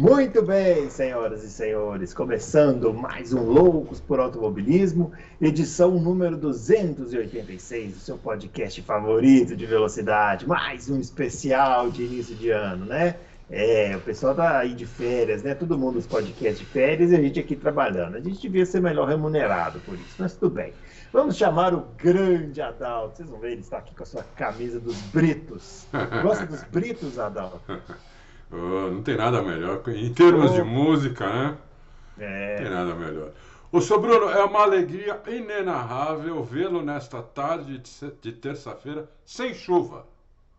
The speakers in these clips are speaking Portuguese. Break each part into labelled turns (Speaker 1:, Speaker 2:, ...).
Speaker 1: Muito bem, senhoras e senhores, começando mais um Loucos por Automobilismo, edição número 286 do seu podcast favorito de velocidade, mais um especial de início de ano, né? É, o pessoal tá aí de férias, né? Todo mundo os podcasts de férias e a gente aqui trabalhando. A gente devia ser melhor remunerado por isso, mas tudo bem. Vamos chamar o grande Adalto. Vocês vão ver, ele está aqui com a sua camisa dos Britos. Gosta dos Britos, Adalto?
Speaker 2: Oh, não tem nada melhor. Em termos oh. de música, né?
Speaker 1: É.
Speaker 2: Não tem nada melhor. O seu Bruno, é uma alegria inenarrável vê-lo nesta tarde de terça-feira sem chuva.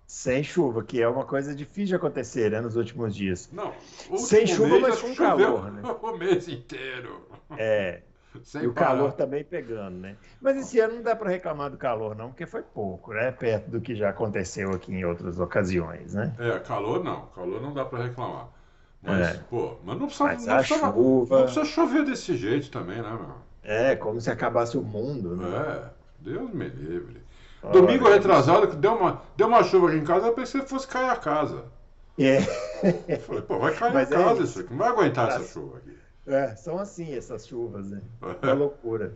Speaker 1: Sem chuva, que é uma coisa difícil de acontecer né, nos últimos dias.
Speaker 2: Não,
Speaker 1: sem chuva, mas com calor. Né?
Speaker 2: O mês inteiro.
Speaker 1: É. Sem e o parar. calor também pegando, né? Mas esse ano não dá para reclamar do calor, não, porque foi pouco, né? Perto do que já aconteceu aqui em outras ocasiões, né?
Speaker 2: É, calor não, calor não dá para reclamar. Mas, é. pô, mas não precisa, mas
Speaker 1: não, precisa, chuva...
Speaker 2: não precisa chover desse jeito também, né, meu?
Speaker 1: É, como se acabace o mundo, né?
Speaker 2: É, Deus me livre. Olha, Domingo retrasado, que deu uma, deu uma chuva aqui em casa, eu pensei que fosse cair a casa.
Speaker 1: É.
Speaker 2: Eu falei, pô, vai cair mas a é casa isso aqui, não vai aguentar essa chuva aqui.
Speaker 1: É, são assim essas chuvas, né? É loucura.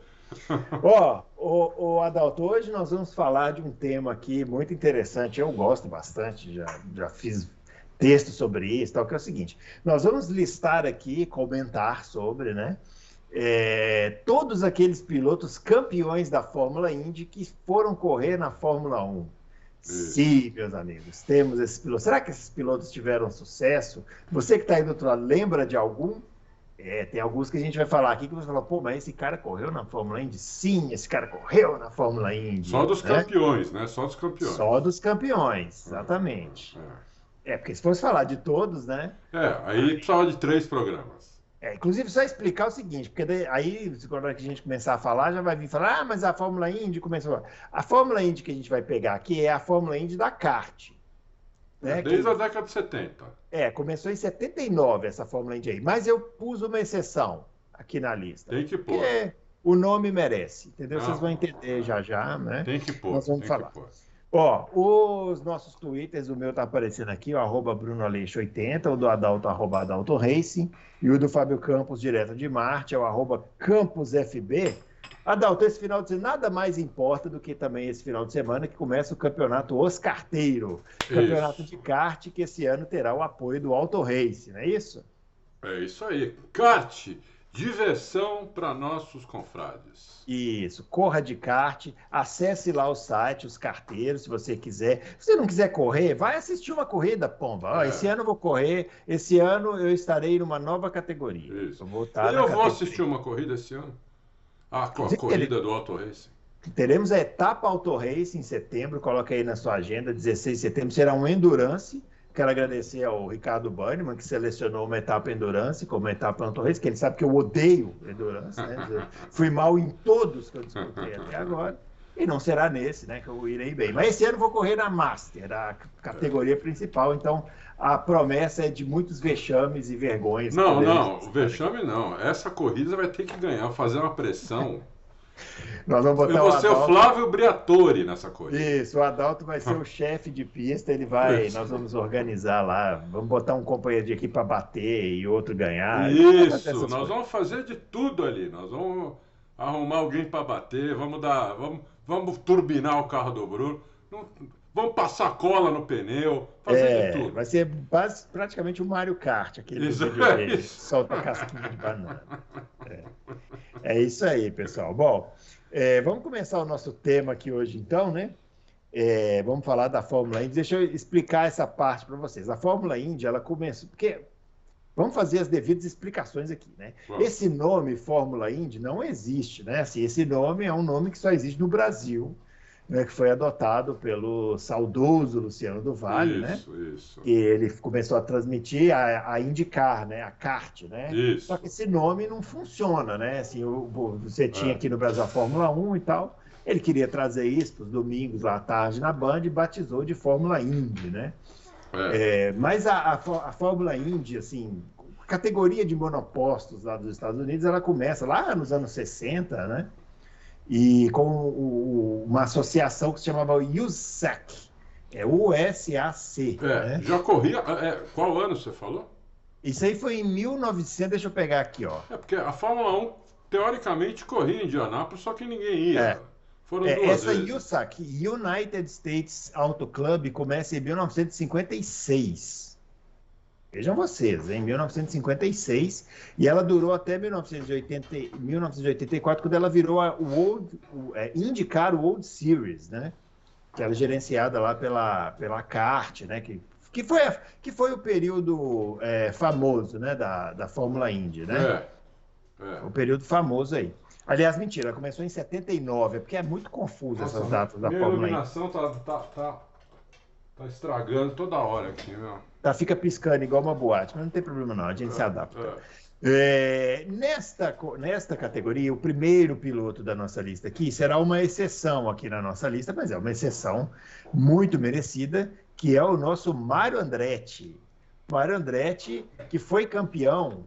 Speaker 1: Ó, oh, o, Adalto, hoje nós vamos falar de um tema aqui muito interessante. Eu gosto bastante, já, já fiz texto sobre isso, tal, que é o seguinte: nós vamos listar aqui, comentar sobre, né? É, todos aqueles pilotos campeões da Fórmula Indy que foram correr na Fórmula 1. Isso. Sim, meus amigos, temos esses pilotos. Será que esses pilotos tiveram sucesso? Você que está aí do outro lado, lembra de algum? É, tem alguns que a gente vai falar aqui que você fala, pô, mas esse cara correu na Fórmula Indy? Sim, esse cara correu na Fórmula Indy.
Speaker 2: Só dos né? campeões, né? Só dos campeões.
Speaker 1: Só dos campeões, exatamente. É. é. porque se fosse falar de todos, né?
Speaker 2: É, aí precisava de três programas.
Speaker 1: É, inclusive, só explicar o seguinte, porque daí, aí, quando a gente começar a falar, já vai vir falar, ah, mas a Fórmula Indy começou. A Fórmula Indy que a gente vai pegar aqui é a Fórmula Indy da kart.
Speaker 2: Né? Desde que... a década de 70.
Speaker 1: É, começou em 79 essa Fórmula Indy. Mas eu pus uma exceção aqui na lista.
Speaker 2: Tem que pôr.
Speaker 1: o nome merece, entendeu? Vocês vão entender já já, né?
Speaker 2: Tem que pôr.
Speaker 1: Nós vamos falar. Ó, os nossos twitters, o meu tá aparecendo aqui, o arroba BrunoAleixo80, o do Adalto, arroba Adalto Racing, e o do Fábio Campos, direto de Marte, é o arroba CampusFB. Adalto, esse final de semana nada mais importa do que também esse final de semana que começa o campeonato Oscarteiro, campeonato de kart que esse ano terá o apoio do Auto Race, não é isso?
Speaker 2: É isso aí. Kart, diversão para nossos confrades.
Speaker 1: Isso, corra de kart, acesse lá o site, os carteiros, se você quiser. Se você não quiser correr, vai assistir uma corrida, pomba. É. esse ano eu vou correr, esse ano eu estarei numa nova categoria.
Speaker 2: Isso. Eu vou, estar eu vou categoria. assistir uma corrida esse ano. Ah, com a corrida do Auto Race.
Speaker 1: Teremos a etapa Auto Race em setembro, coloca aí na sua agenda, 16 de setembro, será um Endurance. Quero agradecer ao Ricardo Banniman, que selecionou uma etapa Endurance como etapa Auto Race, que ele sabe que eu odeio Endurance, né? Fui mal em todos que eu disputei até agora. E não será nesse, né, que eu irei bem. Mas esse ano vou correr na Master, a categoria principal, então a promessa é de muitos vexames e vergonhas.
Speaker 2: Não, não, vexame não. Essa corrida vai ter que ganhar, fazer uma pressão.
Speaker 1: Nós vamos botar
Speaker 2: Eu vou ser o Flávio Briatore nessa corrida.
Speaker 1: Isso, o Adalto vai ser o chefe de pista, ele vai, Isso. nós vamos organizar lá, vamos botar um companheiro de equipe para bater e outro ganhar.
Speaker 2: Isso, nós coisas. vamos fazer de tudo ali, nós vamos arrumar alguém para bater, vamos dar, vamos, vamos turbinar o carro do Bruno. Não, Vamos passar cola no pneu, fazer é, tudo.
Speaker 1: Vai ser praticamente o Mario Kart, aquele
Speaker 2: isso, é isso.
Speaker 1: solta casquinha de banana. É. é. isso aí, pessoal. Bom, é, vamos começar o nosso tema aqui hoje, então, né? É, vamos falar da Fórmula Indy. Deixa eu explicar essa parte para vocês. A Fórmula Indy, ela começou. Porque vamos fazer as devidas explicações aqui, né? Esse nome Fórmula Indy não existe, né? Assim, esse nome é um nome que só existe no Brasil né, que foi adotado pelo saudoso Luciano do Vale,
Speaker 2: né?
Speaker 1: isso,
Speaker 2: né? Isso.
Speaker 1: E ele começou a transmitir, a, a indicar, né? A CART, né?
Speaker 2: Isso.
Speaker 1: Só que esse nome não funciona, né? Assim, o, você tinha é. aqui no Brasil a Fórmula 1 e tal. Ele queria trazer isso para os domingos lá à tarde na Band e batizou de Fórmula Indy, né? É. É, mas a, a, a Fórmula Indy, assim, a categoria de monopostos lá dos Estados Unidos, ela começa lá nos anos 60, né? E com o, uma associação que se chamava USAC, é U-S-A-C.
Speaker 2: É, né? Já corria. É, qual ano você falou?
Speaker 1: Isso aí foi em 1900, deixa eu pegar aqui, ó.
Speaker 2: É porque a Fórmula 1, teoricamente, corria em Indianápolis, só que ninguém ia.
Speaker 1: É. Foram é, duas essa vezes. USAC, United States Auto Club, começa em 1956. Vejam vocês, em 1956, e ela durou até 1980, 1984, quando ela virou a World, o, é, indicar o World Series, né? Que era gerenciada lá pela, pela CART, né? Que, que, foi, que foi o período é, famoso, né? Da, da Fórmula Indy, né? É, é. O período famoso aí. Aliás, mentira, começou em 79, é porque é muito confuso Nossa, essas datas da Fórmula 1.
Speaker 2: A iluminação tá, tá, tá, tá, estragando toda hora aqui, meu.
Speaker 1: Tá, fica piscando igual uma boate, mas não tem problema não, a gente é, se adapta. É. É, nesta, nesta categoria, o primeiro piloto da nossa lista aqui será uma exceção aqui na nossa lista, mas é uma exceção muito merecida, que é o nosso Mário Andretti. Mário Andretti, que foi campeão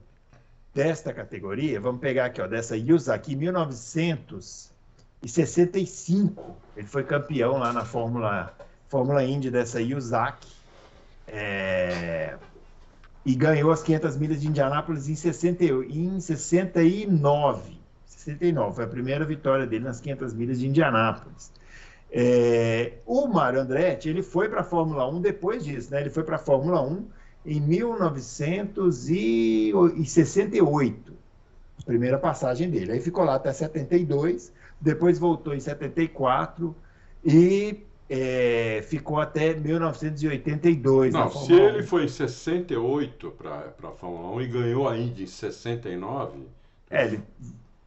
Speaker 1: desta categoria, vamos pegar aqui, ó, dessa Yuzaki, 1965. Ele foi campeão lá na Fórmula, Fórmula Indy dessa Yuzaki. É, e ganhou as 500 milhas de Indianápolis em, 60, em 69. 69 foi a primeira vitória dele nas 500 milhas de Indianápolis. É, o Mário Andretti ele foi para a Fórmula 1 depois disso, né? Ele foi para a Fórmula 1 em 1968, primeira passagem dele. Aí ficou lá até 72, depois voltou em 74 e é, ficou até 1982.
Speaker 2: Não, se ele 1. foi em 68 para a Fórmula 1 e ganhou a Indy em 69.
Speaker 1: É, ele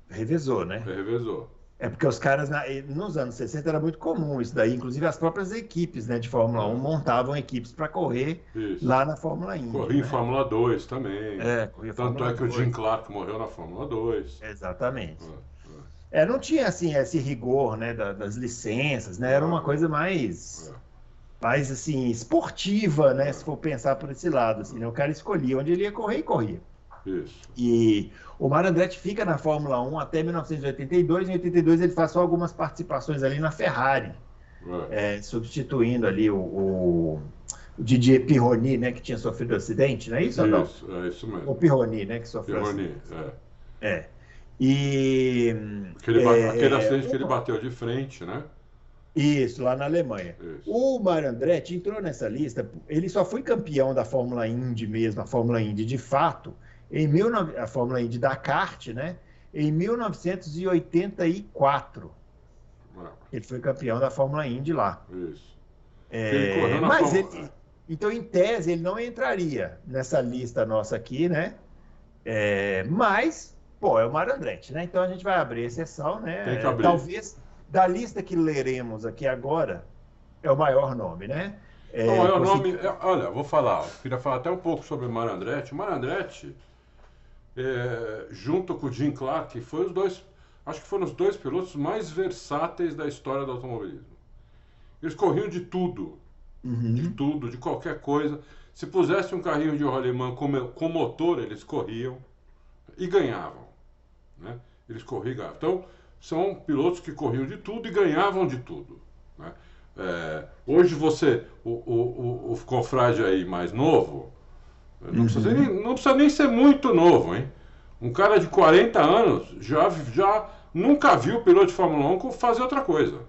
Speaker 1: revezou, né?
Speaker 2: Revezou.
Speaker 1: É porque os caras, nos anos 60 era muito comum isso daí, inclusive as próprias equipes né, de Fórmula 1 montavam equipes para correr isso. lá na Fórmula 1.
Speaker 2: Corria né? em Fórmula 2 também. É, corria Tanto Fórmula é que 2. o Jim Clark morreu na Fórmula 2.
Speaker 1: Exatamente. É, é. não tinha assim esse rigor né, das licenças, né? Era uma coisa mais, mais assim, esportiva, né? Se for pensar por esse lado. Assim, né? O cara escolhia onde ele ia correr e corria.
Speaker 2: Isso.
Speaker 1: E o Mário Andretti fica na Fórmula 1 até 1982. Em 82 ele faz só algumas participações ali na Ferrari, é. É, substituindo ali o, o, o, Didier Pironi, né, que tinha sofrido acidente, não é isso?
Speaker 2: Isso, é isso mesmo.
Speaker 1: O Pironi, né, que sofreu
Speaker 2: Pironi,
Speaker 1: acidente. É. é. E
Speaker 2: aquele, é, aquele acidente que ele bateu de frente, né?
Speaker 1: Isso, lá na Alemanha. Isso. O Mário Andretti entrou nessa lista, ele só foi campeão da Fórmula Indy mesmo, a Fórmula Indy de fato, em mil, a Fórmula Indy da kart, né? Em 1984. Ele foi campeão da Fórmula Indy lá.
Speaker 2: Isso.
Speaker 1: É, ele mas Fórmula... ele, então, em tese, ele não entraria nessa lista nossa aqui, né? É, mas, pô, é o Mário Andretti, né? Então a gente vai abrir exceção, né?
Speaker 2: Tem que abrir.
Speaker 1: Talvez da lista que leremos aqui agora, é o maior nome, né?
Speaker 2: É, o maior consegui... nome. É, olha, vou falar, queria falar até um pouco sobre o Mário Andretti. O Mário Andretti é, junto com o Jim Clark, foi os dois, acho que foram os dois pilotos mais versáteis da história do automobilismo. Eles corriam de tudo, uhum. de tudo, de qualquer coisa. Se pusesse um carrinho de rolimã com, com motor, eles corriam e ganhavam. Né? Eles corriam ganhavam. Então, são pilotos que corriam de tudo e ganhavam de tudo. Né? É, hoje você, o, o, o, o confrade aí mais novo, não, precisa uhum. nem, não precisa nem ser muito novo, hein? Um cara de 40 anos já, já nunca viu o piloto de Fórmula 1 fazer outra coisa.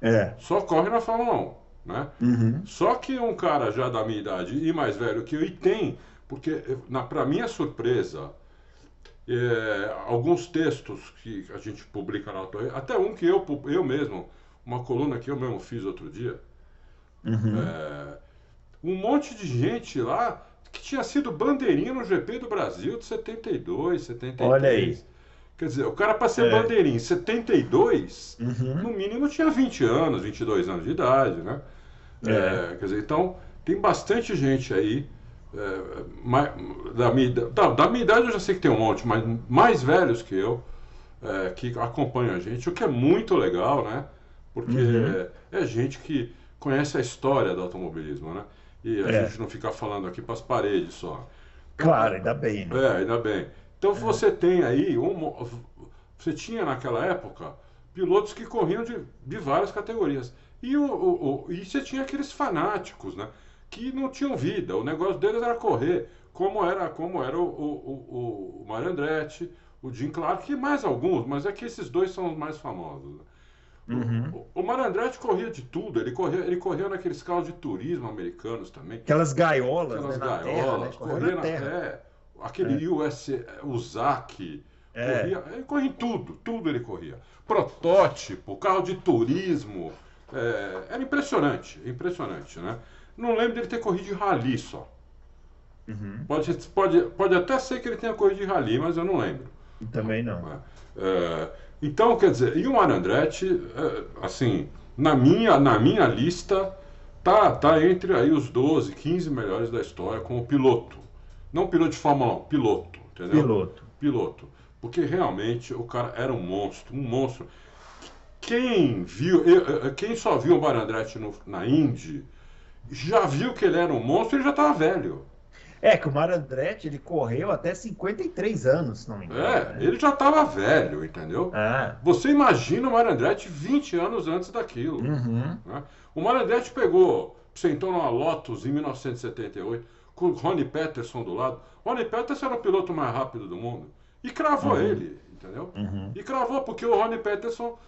Speaker 1: É.
Speaker 2: Só corre na Fórmula 1. Né?
Speaker 1: Uhum.
Speaker 2: Só que um cara já da minha idade e mais velho que eu, e tem, porque para minha surpresa, é, alguns textos que a gente publica na Autorei, até um que eu, eu mesmo, uma coluna que eu mesmo fiz outro dia,
Speaker 1: uhum.
Speaker 2: é, um monte de gente lá que tinha sido bandeirinha no GP do Brasil de 72, 73.
Speaker 1: Olha aí.
Speaker 2: Quer dizer, o cara para ser é. bandeirinha em 72,
Speaker 1: uhum.
Speaker 2: no mínimo tinha 20 anos, 22 anos de idade, né? É. É, quer dizer, então tem bastante gente aí. É, da, minha, da, da, minha idade eu já sei que tem um monte, mas mais velhos que eu é, que acompanham a gente, o que é muito legal, né? Porque uhum. é, é gente que conhece a história do automobilismo, né? E a é. gente não ficar falando aqui para as paredes só.
Speaker 1: Claro, ainda bem. Né?
Speaker 2: É, ainda bem. Então é. você tem aí, um, você tinha naquela época pilotos que corriam de, de várias categorias. E, o, o, o, e você tinha aqueles fanáticos, né? Que não tinham vida. O negócio deles era correr, como era, como era o, o, o, o Mario Andretti, o Jim Clark e mais alguns, mas é que esses dois são os mais famosos. Uhum. O, o Mario Andretti corria de tudo, ele corria, ele corria naqueles carros de turismo americanos também.
Speaker 1: Aquelas gaiolas,
Speaker 2: Aquelas
Speaker 1: né,
Speaker 2: gaiolas, terra, né? corria na terra. terra. Aquele é. US, o ZAC, é. corria, ele corria em tudo, tudo ele corria. Protótipo, carro de turismo, é, era impressionante, impressionante, né? Não lembro dele ter corrido de rally só. Uhum. Pode, pode, pode até ser que ele tenha corrido de rally, mas eu não lembro.
Speaker 1: Também não.
Speaker 2: É, então, quer dizer, e o Mário Andretti, é, assim, na minha, na minha lista, tá, tá entre aí os 12, 15 melhores da história como piloto. Não piloto de Fórmula 1, piloto, entendeu?
Speaker 1: Piloto.
Speaker 2: Piloto. Porque realmente o cara era um monstro, um monstro. Quem viu, eu, quem só viu o Mário Andretti no, na Indy, já viu que ele era um monstro e já estava velho.
Speaker 1: É, que o Mário Andretti, ele correu até 53 anos, se não me engano.
Speaker 2: É, né? ele já estava velho, entendeu?
Speaker 1: É.
Speaker 2: Você imagina o Mário Andretti 20 anos antes daquilo.
Speaker 1: Uhum.
Speaker 2: Né? O Mário Andretti pegou, sentou numa Lotus em 1978, com o Ronnie Peterson do lado. O Ronnie Peterson era o piloto mais rápido do mundo. E cravou uhum. ele, entendeu?
Speaker 1: Uhum.
Speaker 2: E cravou, porque o Ronnie Peterson,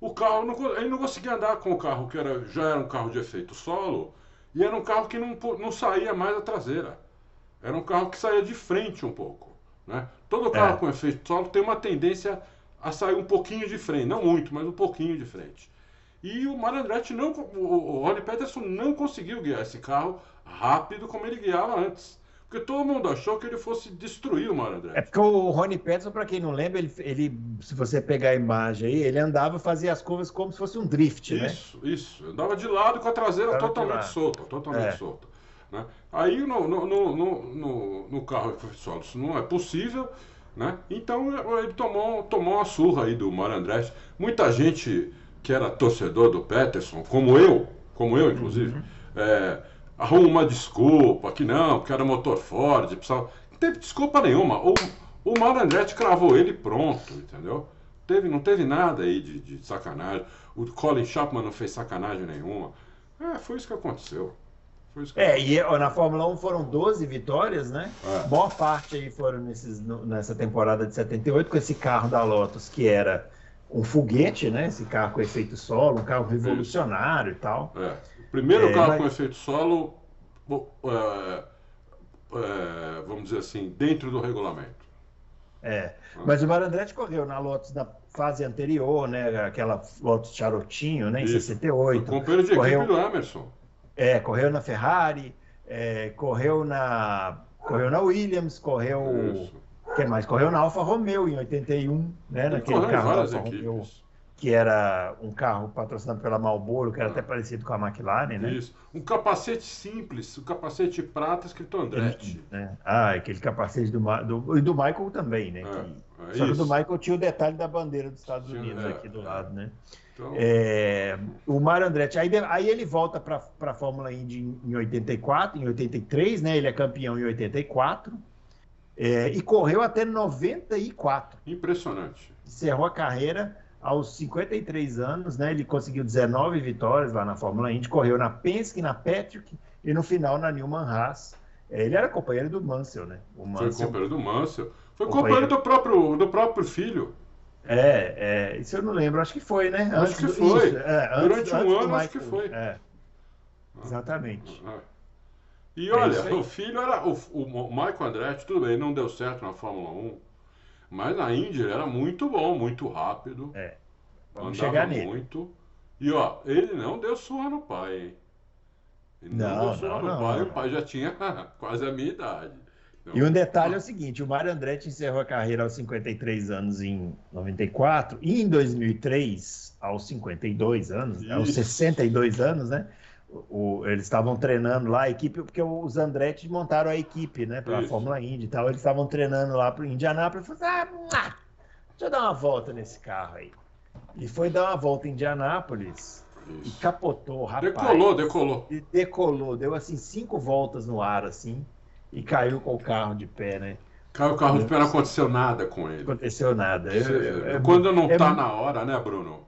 Speaker 2: o carro, não, ele não conseguia andar com o carro que era, já era um carro de efeito solo, e era um carro que não, não saía mais da traseira. Era um carro que saía de frente um pouco. Né? Todo carro é. com efeito solo tem uma tendência a sair um pouquinho de frente, não muito, mas um pouquinho de frente. E o Mario Andretti não, o, Ronnie Peterson não conseguiu guiar esse carro rápido como ele guiava antes. Porque todo mundo achou que ele fosse destruir o Mario Andretti.
Speaker 1: É porque o Ronnie Peterson, para quem não lembra, ele, ele, se você pegar a imagem aí, ele andava fazia as curvas como se fosse um drift,
Speaker 2: isso,
Speaker 1: né?
Speaker 2: Isso, isso. Andava de lado com a traseira totalmente solta, totalmente é. solta. Né? Aí no, no, no, no, no carro solo isso não é possível, né? então ele tomou, tomou uma surra aí do Mário Andretti. Muita gente que era torcedor do Peterson, como eu, como eu inclusive, uhum. é, arruma uma desculpa, que não, porque era motor Ford, precisava... não teve desculpa nenhuma. O, o Mário Andretti cravou ele pronto, entendeu? Teve, não teve nada aí de, de sacanagem. O Colin Chapman não fez sacanagem nenhuma. É, foi isso que aconteceu.
Speaker 1: É, e na Fórmula 1 foram 12 vitórias, né? É. Boa parte aí foram nesses, nessa temporada de 78, com esse carro da Lotus, que era um foguete, né? Esse carro com efeito solo, um carro revolucionário e tal.
Speaker 2: É. O primeiro é, carro mas... com efeito solo, é, é, vamos dizer assim, dentro do regulamento.
Speaker 1: É, ah. mas o Marandretti correu na Lotus na fase anterior, né? Aquela Lotus Charotinho, né? Em Isso. 68.
Speaker 2: Foi companheiro de correu... equipe do Emerson.
Speaker 1: É, correu na Ferrari, é, correu na correu na Williams, correu Isso. quem mais? Correu na Alfa Romeo em 81, né? Naquele carro da Alfa Romeo, que era um carro patrocinado pela Marlboro, que era ah. até parecido com a McLaren, né?
Speaker 2: Isso. Um capacete simples, um capacete prata escrito Andretti.
Speaker 1: É, Ah, aquele capacete do, do, e do Michael também, né? É, que, é só que o do Michael tinha o detalhe da bandeira dos Estados Unidos é, aqui do lado, né? Então... É, o Mário Andretti, aí, aí ele volta para a Fórmula Indy em 84, em 83, né? Ele é campeão em 84 é, e correu até 94.
Speaker 2: Impressionante.
Speaker 1: Encerrou a carreira aos 53 anos, né? Ele conseguiu 19 vitórias lá na Fórmula Indy, correu na Penske, na Patrick e no final na Newman Haas. É, ele era companheiro do Mansell, né?
Speaker 2: Mansell, Foi companheiro do Mansell. Foi companheiro, companheiro do, próprio, do próprio filho.
Speaker 1: É, é, isso eu não lembro, acho que foi, né?
Speaker 2: Acho antes que do, foi. Isso, é, Durante antes, um ano, acho que foi. É.
Speaker 1: Exatamente.
Speaker 2: Ah, e olha, é o filho era. O, o Michael Andretti, tudo bem, não deu certo na Fórmula 1, mas na Indy ele era muito bom, muito rápido.
Speaker 1: É. Vamos chegar nele.
Speaker 2: muito. E ó, ele não deu surra no pai, hein? Ele não, não deu surra não, no não, pai, não. o pai já tinha quase a minha idade.
Speaker 1: E um detalhe é o seguinte: o Mário Andretti encerrou a carreira aos 53 anos em 94 e em 2003, aos 52 anos, Isso. aos 62 anos, né? O, eles estavam treinando lá a equipe, porque os Andretti montaram a equipe, né, para a Fórmula Indy e tal. Eles estavam treinando lá para Indianápolis. E falaram, ah, deixa eu dar uma volta nesse carro aí. E foi dar uma volta em Indianápolis Isso. e capotou, rapaz.
Speaker 2: Decolou, decolou.
Speaker 1: E decolou, deu assim cinco voltas no ar, assim e caiu com o carro de pé, né?
Speaker 2: Caiu o carro de pé, não aconteceu nada com ele.
Speaker 1: Aconteceu nada. Eu,
Speaker 2: eu, quando não está na hora, né, Bruno?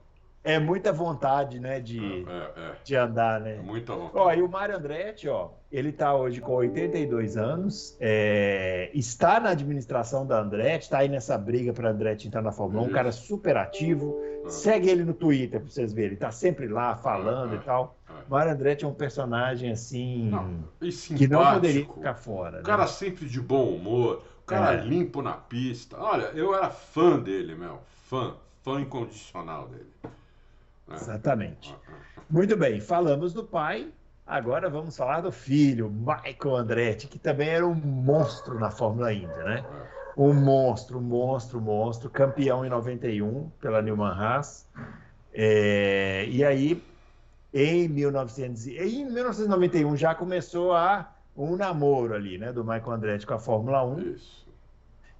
Speaker 1: É muita vontade, né, de, é, é, é. de andar, né? É
Speaker 2: muita vontade.
Speaker 1: Ó, e o Mário Andretti, ó, ele está hoje com 82 anos, é, está na administração da Andretti, está aí nessa briga para Andretti entrar na Fórmula 1, um cara super ativo. Ah. Segue ele no Twitter para vocês verem, ele está sempre lá falando ah, e tal. Ah, Mário Andretti é um personagem assim não, que não poderia ficar fora.
Speaker 2: O cara
Speaker 1: né?
Speaker 2: sempre de bom humor, o cara é. limpo na pista. Olha, eu era fã dele, meu, fã, fã incondicional dele.
Speaker 1: É. Exatamente. Muito bem, falamos do pai, agora vamos falar do filho, Michael Andretti, que também era um monstro na Fórmula Indy, né? É. Um monstro, monstro, monstro, campeão em 91 pela Newman Haas. É, e aí, em, 1900, em 1991 já começou a, um namoro ali, né, do Michael Andretti com a Fórmula 1. Isso.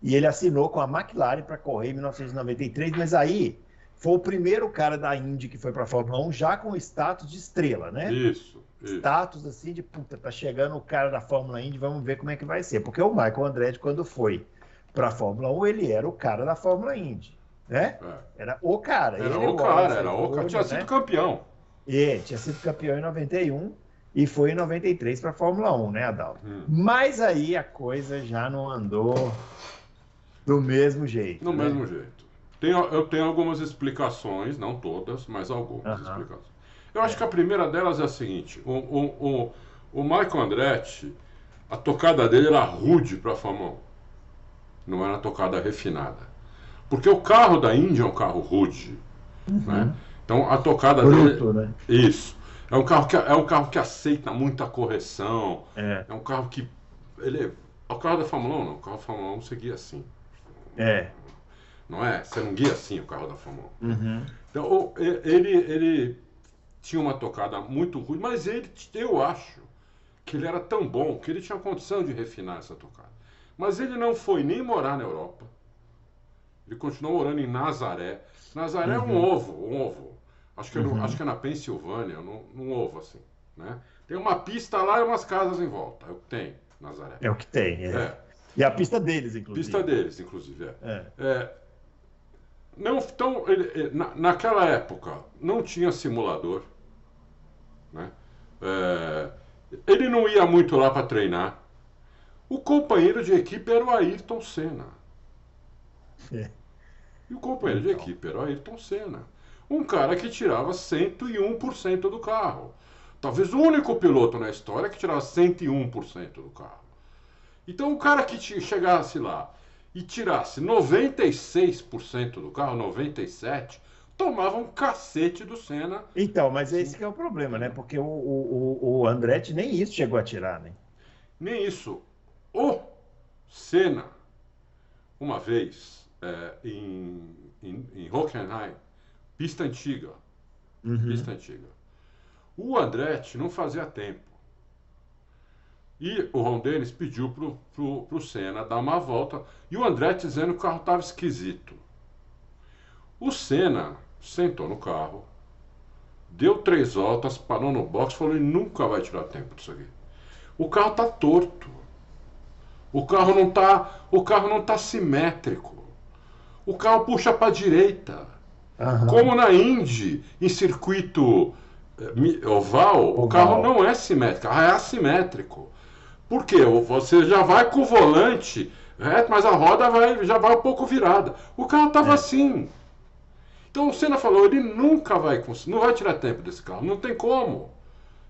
Speaker 1: E ele assinou com a McLaren para correr em 1993, mas aí foi o primeiro cara da Indy que foi para a Fórmula 1 já com status de estrela, né?
Speaker 2: Isso,
Speaker 1: isso. Status assim de puta, tá chegando o cara da Fórmula Indy, vamos ver como é que vai ser. Porque o Michael Andretti, quando foi para a Fórmula 1, ele era o cara da Fórmula Indy, né? É. Era o cara.
Speaker 2: Era o cara, era o cara. Tinha sido né? campeão.
Speaker 1: É, tinha sido campeão em 91 e foi em 93 para a Fórmula 1, né, Adalto? Hum. Mas aí a coisa já não andou do mesmo jeito.
Speaker 2: Do né? mesmo jeito. Tenho, eu tenho algumas explicações, não todas, mas algumas explicações. Eu acho que a primeira delas é a seguinte: o, o, o, o Michael Andretti, a tocada dele era rude para 1. Não era tocada refinada. Porque o carro da Índia é um carro rude. Uhum. Né? Então a tocada Bruto, dele. Né? Isso. É um, carro que, é um carro que aceita muita correção. É, é um carro que. Ele, é o carro da Fórmula 1 não. O carro da Fórmula 1 seguia assim.
Speaker 1: É
Speaker 2: não é? Você não guia assim o carro da Fórmula
Speaker 1: 1. Uhum.
Speaker 2: Então, ele, ele tinha uma tocada muito ruim, mas ele, eu acho que ele era tão bom que ele tinha condição de refinar essa tocada. Mas ele não foi nem morar na Europa. Ele continuou morando em Nazaré. Nazaré uhum. é um uhum. ovo, um ovo. Acho que, é uhum. acho que é na Pensilvânia, num, num ovo assim, né? Tem uma pista lá e umas casas em volta. É o que tem, Nazaré.
Speaker 1: É o que tem, é. é. E a pista deles, inclusive.
Speaker 2: Pista deles, inclusive, é. é. é não, então, ele, na, naquela época, não tinha simulador. Né? É, ele não ia muito lá para treinar. O companheiro de equipe era o Ayrton Senna. É. E o companheiro então. de equipe era o Ayrton Senna. Um cara que tirava 101% do carro. Talvez o único piloto na história que tirava 101% do carro. Então o cara que chegasse lá e tirasse 96% do carro, 97%, tomava um cacete do Senna.
Speaker 1: Então, mas esse que é o problema, né? Porque o, o, o Andretti nem isso chegou a tirar, né?
Speaker 2: Nem isso. O Senna, uma vez, é, em, em, em Hockenheim, pista antiga, uhum. pista antiga, o Andretti não fazia tempo. E o Ron Dennis pediu pro, pro, pro Senna dar uma volta e o Andretti dizendo que o carro estava esquisito. O Senna sentou no carro, deu três voltas, parou no box e falou: nunca vai tirar tempo disso aqui. O carro está torto. O carro não está, o carro não tá simétrico. O carro puxa para a direita. Uhum. Como na Indy, em circuito eh, oval, oval, o carro não é simétrico, é assimétrico. Por quê? Você já vai com o volante reto, mas a roda vai, já vai um pouco virada. O carro estava é. assim. Então o Senna falou, ele nunca vai conseguir, não vai tirar tempo desse carro, não tem como.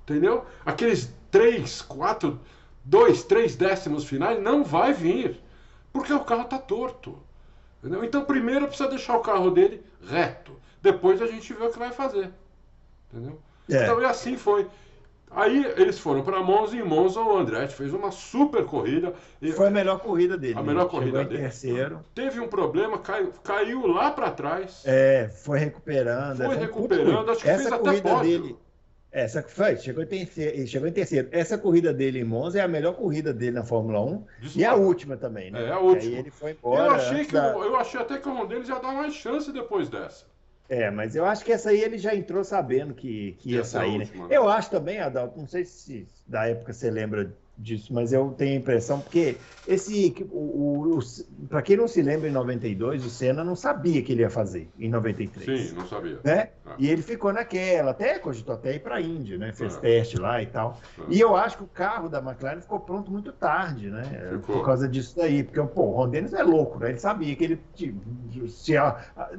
Speaker 2: Entendeu? Aqueles 3, 4, 2, 3 décimos finais não vai vir. Porque o carro está torto. Entendeu? Então primeiro precisa deixar o carro dele reto. Depois a gente vê o que vai fazer. Entendeu? É. Então e assim foi. Aí eles foram para Monza e em Monza o Andretti fez uma super corrida.
Speaker 1: Foi a melhor corrida dele.
Speaker 2: A melhor corrida
Speaker 1: dele. terceiro.
Speaker 2: Teve um problema, caiu, caiu lá para trás.
Speaker 1: É, foi recuperando.
Speaker 2: Foi recuperando, acho que Essa fez corrida até dele.
Speaker 1: Essa foi, chegou em, terceiro, chegou em terceiro. Essa corrida dele em Monza é a melhor corrida dele na Fórmula 1 e a última também, né?
Speaker 2: É a última.
Speaker 1: Aí ele foi embora.
Speaker 2: Eu achei, que da... eu achei até que o Ron já dava mais chance depois dessa.
Speaker 1: É, mas eu acho que essa aí ele já entrou sabendo que, que ia sair, né? última, né? Eu acho também, Adalto, não sei se da época você lembra disso, mas eu tenho a impressão, porque esse. O, o, o para quem não se lembra, em 92, o Senna não sabia que ele ia fazer em 93.
Speaker 2: Sim, não sabia.
Speaker 1: Né? Ah. E ele ficou naquela, até cogitou até ir para a Índia, né? Fez ah. teste lá e tal. Ah. E eu acho que o carro da McLaren ficou pronto muito tarde, né? Ficou. Por causa disso daí. Porque pô, o Ron Dennis é louco, né? Ele sabia que ele tinha.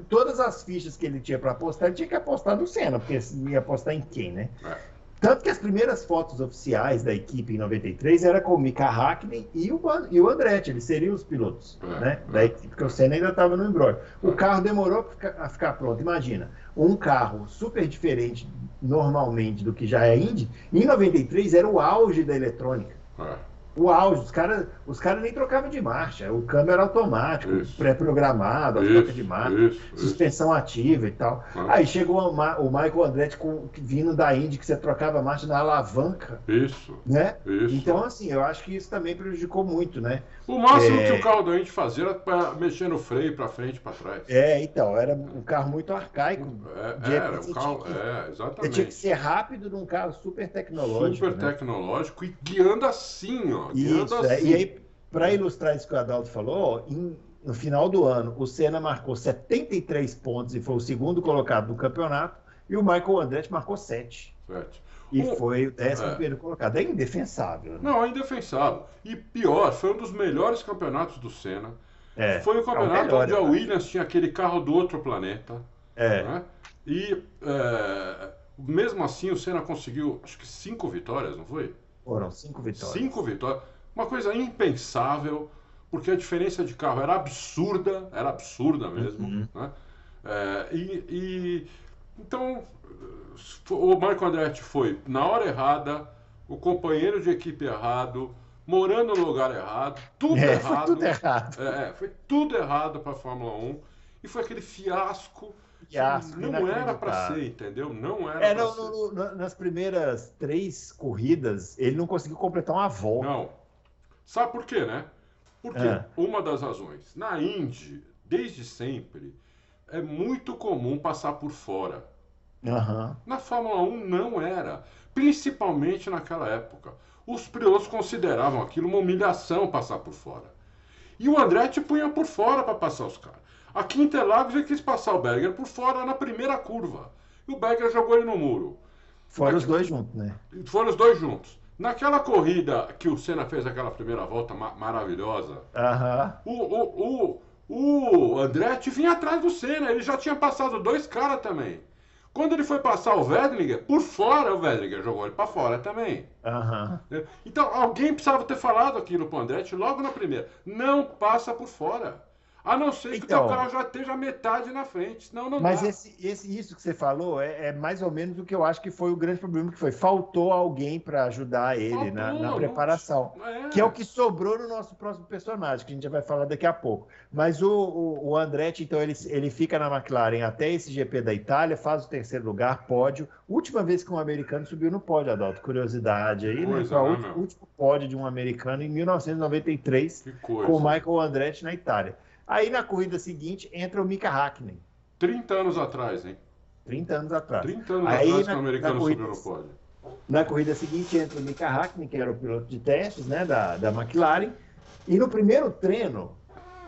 Speaker 1: Todas as fichas que ele tinha para apostar, ele tinha que apostar no Senna, porque ia apostar em quem, né? É. Tanto que as primeiras fotos oficiais da equipe em 93 era com o Mika Hakkinen e o, e o Andretti, eles seriam os pilotos é, né, é. da equipe, porque o Senna ainda estava no embrólio. O carro demorou a ficar pronto. Imagina, um carro super diferente normalmente do que já é Indy, em 93 era o auge da eletrônica. É o auge. Os caras os cara nem trocavam de marcha. O câmbio era automático, pré-programado, a troca de marcha, isso, suspensão isso. ativa e tal. Ah. Aí chegou o, o Michael Andretti com, vindo da Indy, que você trocava a marcha na alavanca.
Speaker 2: Isso.
Speaker 1: Né?
Speaker 2: Isso.
Speaker 1: Então, assim, eu acho que isso também prejudicou muito, né?
Speaker 2: O máximo é... que o carro da Indy fazia era para mexer no freio para frente e para trás.
Speaker 1: É, então, era um carro muito arcaico.
Speaker 2: É, era, um carro, que, é, exatamente.
Speaker 1: tinha que ser rápido num carro super tecnológico.
Speaker 2: Super né? tecnológico e guiando assim, ó.
Speaker 1: Isso,
Speaker 2: assim.
Speaker 1: É. E aí, para ilustrar isso que o Adalto falou, em, no final do ano, o Senna marcou 73 pontos e foi o segundo colocado do campeonato, e o Michael Andretti marcou 7. 7. E o, foi o décimo é. primeiro colocado. É indefensável. Né?
Speaker 2: Não, é indefensável. E pior, foi um dos melhores campeonatos do Senna. É, foi o campeonato é o melhor, onde a Williams tinha aquele carro do outro planeta. É. Né? E é, mesmo assim o Senna conseguiu, acho que cinco vitórias, não foi?
Speaker 1: Foram cinco vitórias.
Speaker 2: Cinco vitórias. Uma coisa impensável, porque a diferença de carro era absurda, era absurda mesmo. Uhum. Né? É, e, e, então o Marco Andretti foi na hora errada, o companheiro de equipe errado, morando no lugar errado, tudo é, errado. Foi
Speaker 1: tudo errado.
Speaker 2: É, foi tudo errado para a Fórmula 1 e foi aquele fiasco fiasco não era para ser, entendeu? Não era. É,
Speaker 1: não, no, no, nas primeiras três corridas, ele não conseguiu completar uma volta.
Speaker 2: Não. Sabe por quê, né? Porque é. uma das razões, na Indy, desde sempre, é muito comum passar por fora.
Speaker 1: Uhum.
Speaker 2: Na Fórmula 1 não era, principalmente naquela época. Os pilotos consideravam aquilo uma humilhação passar por fora. E o Andretti punha por fora para passar os caras. Aqui em Interlagos ele quis passar o Berger por fora na primeira curva. E o Berger jogou ele no muro.
Speaker 1: Foram os dois juntos, né?
Speaker 2: Foram os dois juntos. Naquela corrida que o Senna fez aquela primeira volta ma maravilhosa,
Speaker 1: uhum.
Speaker 2: o, o, o, o Andretti vinha atrás do Senna, ele já tinha passado dois caras também. Quando ele foi passar o Wedlinger, por fora o Wedlinger jogou ele para fora também.
Speaker 1: Uhum.
Speaker 2: Então alguém precisava ter falado aquilo pro Andretti logo na primeira. Não passa por fora. A não ser que então, o teu carro já esteja metade na frente, senão não
Speaker 1: mas
Speaker 2: dá.
Speaker 1: Mas esse, esse, isso que você falou é, é, mais ou menos o que eu acho que foi o grande problema, que foi faltou alguém para ajudar ele faltou, na, na, preparação. É. Que é o que sobrou no nosso próximo personagem, que a gente já vai falar daqui a pouco. Mas o, o, o Andretti, então, ele, ele fica na McLaren até esse GP da Itália, faz o terceiro lugar, pódio. Última vez que um americano subiu no pódio, Adalto. Curiosidade aí, né? Foi o né, último pódio de um americano em 1993, com o Michael Andretti na Itália. Aí na corrida seguinte entra o Mika Hakkinen.
Speaker 2: 30 anos atrás, hein?
Speaker 1: 30 anos atrás.
Speaker 2: 30 anos Aí, atrás na, que o americano corrida, subiu no pódio.
Speaker 1: Na corrida seguinte entra o Mika Hakkinen, que era o piloto de testes né, da, da McLaren. E no primeiro treino,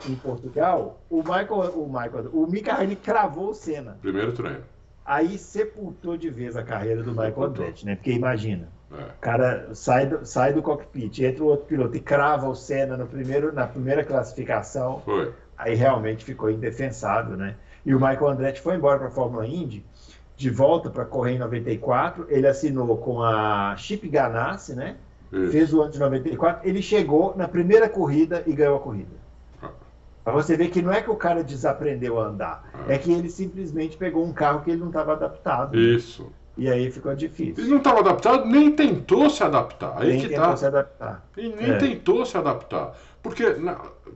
Speaker 1: em Portugal, o Michael, o Michael, o Mika Hakkinen cravou o Senna.
Speaker 2: Primeiro treino.
Speaker 1: Aí sepultou de vez a carreira do Michael Andretti, né? Porque imagina, é. o cara sai do, sai do cockpit, entra o outro piloto e crava o Senna no primeiro, na primeira classificação.
Speaker 2: Foi
Speaker 1: aí realmente ficou indefensável, né? E o Michael Andretti foi embora para a Fórmula Indy, de volta para correr em 94, ele assinou com a Chip Ganassi, né? Isso. Fez o ano de 94, ele chegou na primeira corrida e ganhou a corrida. Ah. Para você ver que não é que o cara desaprendeu a andar, ah. é que ele simplesmente pegou um carro que ele não estava adaptado.
Speaker 2: Isso.
Speaker 1: E aí ficou difícil.
Speaker 2: Ele não estava adaptado, nem tentou se adaptar. Aí
Speaker 1: nem tentou tá. se adaptar.
Speaker 2: Ele nem é. tentou se adaptar. Porque na,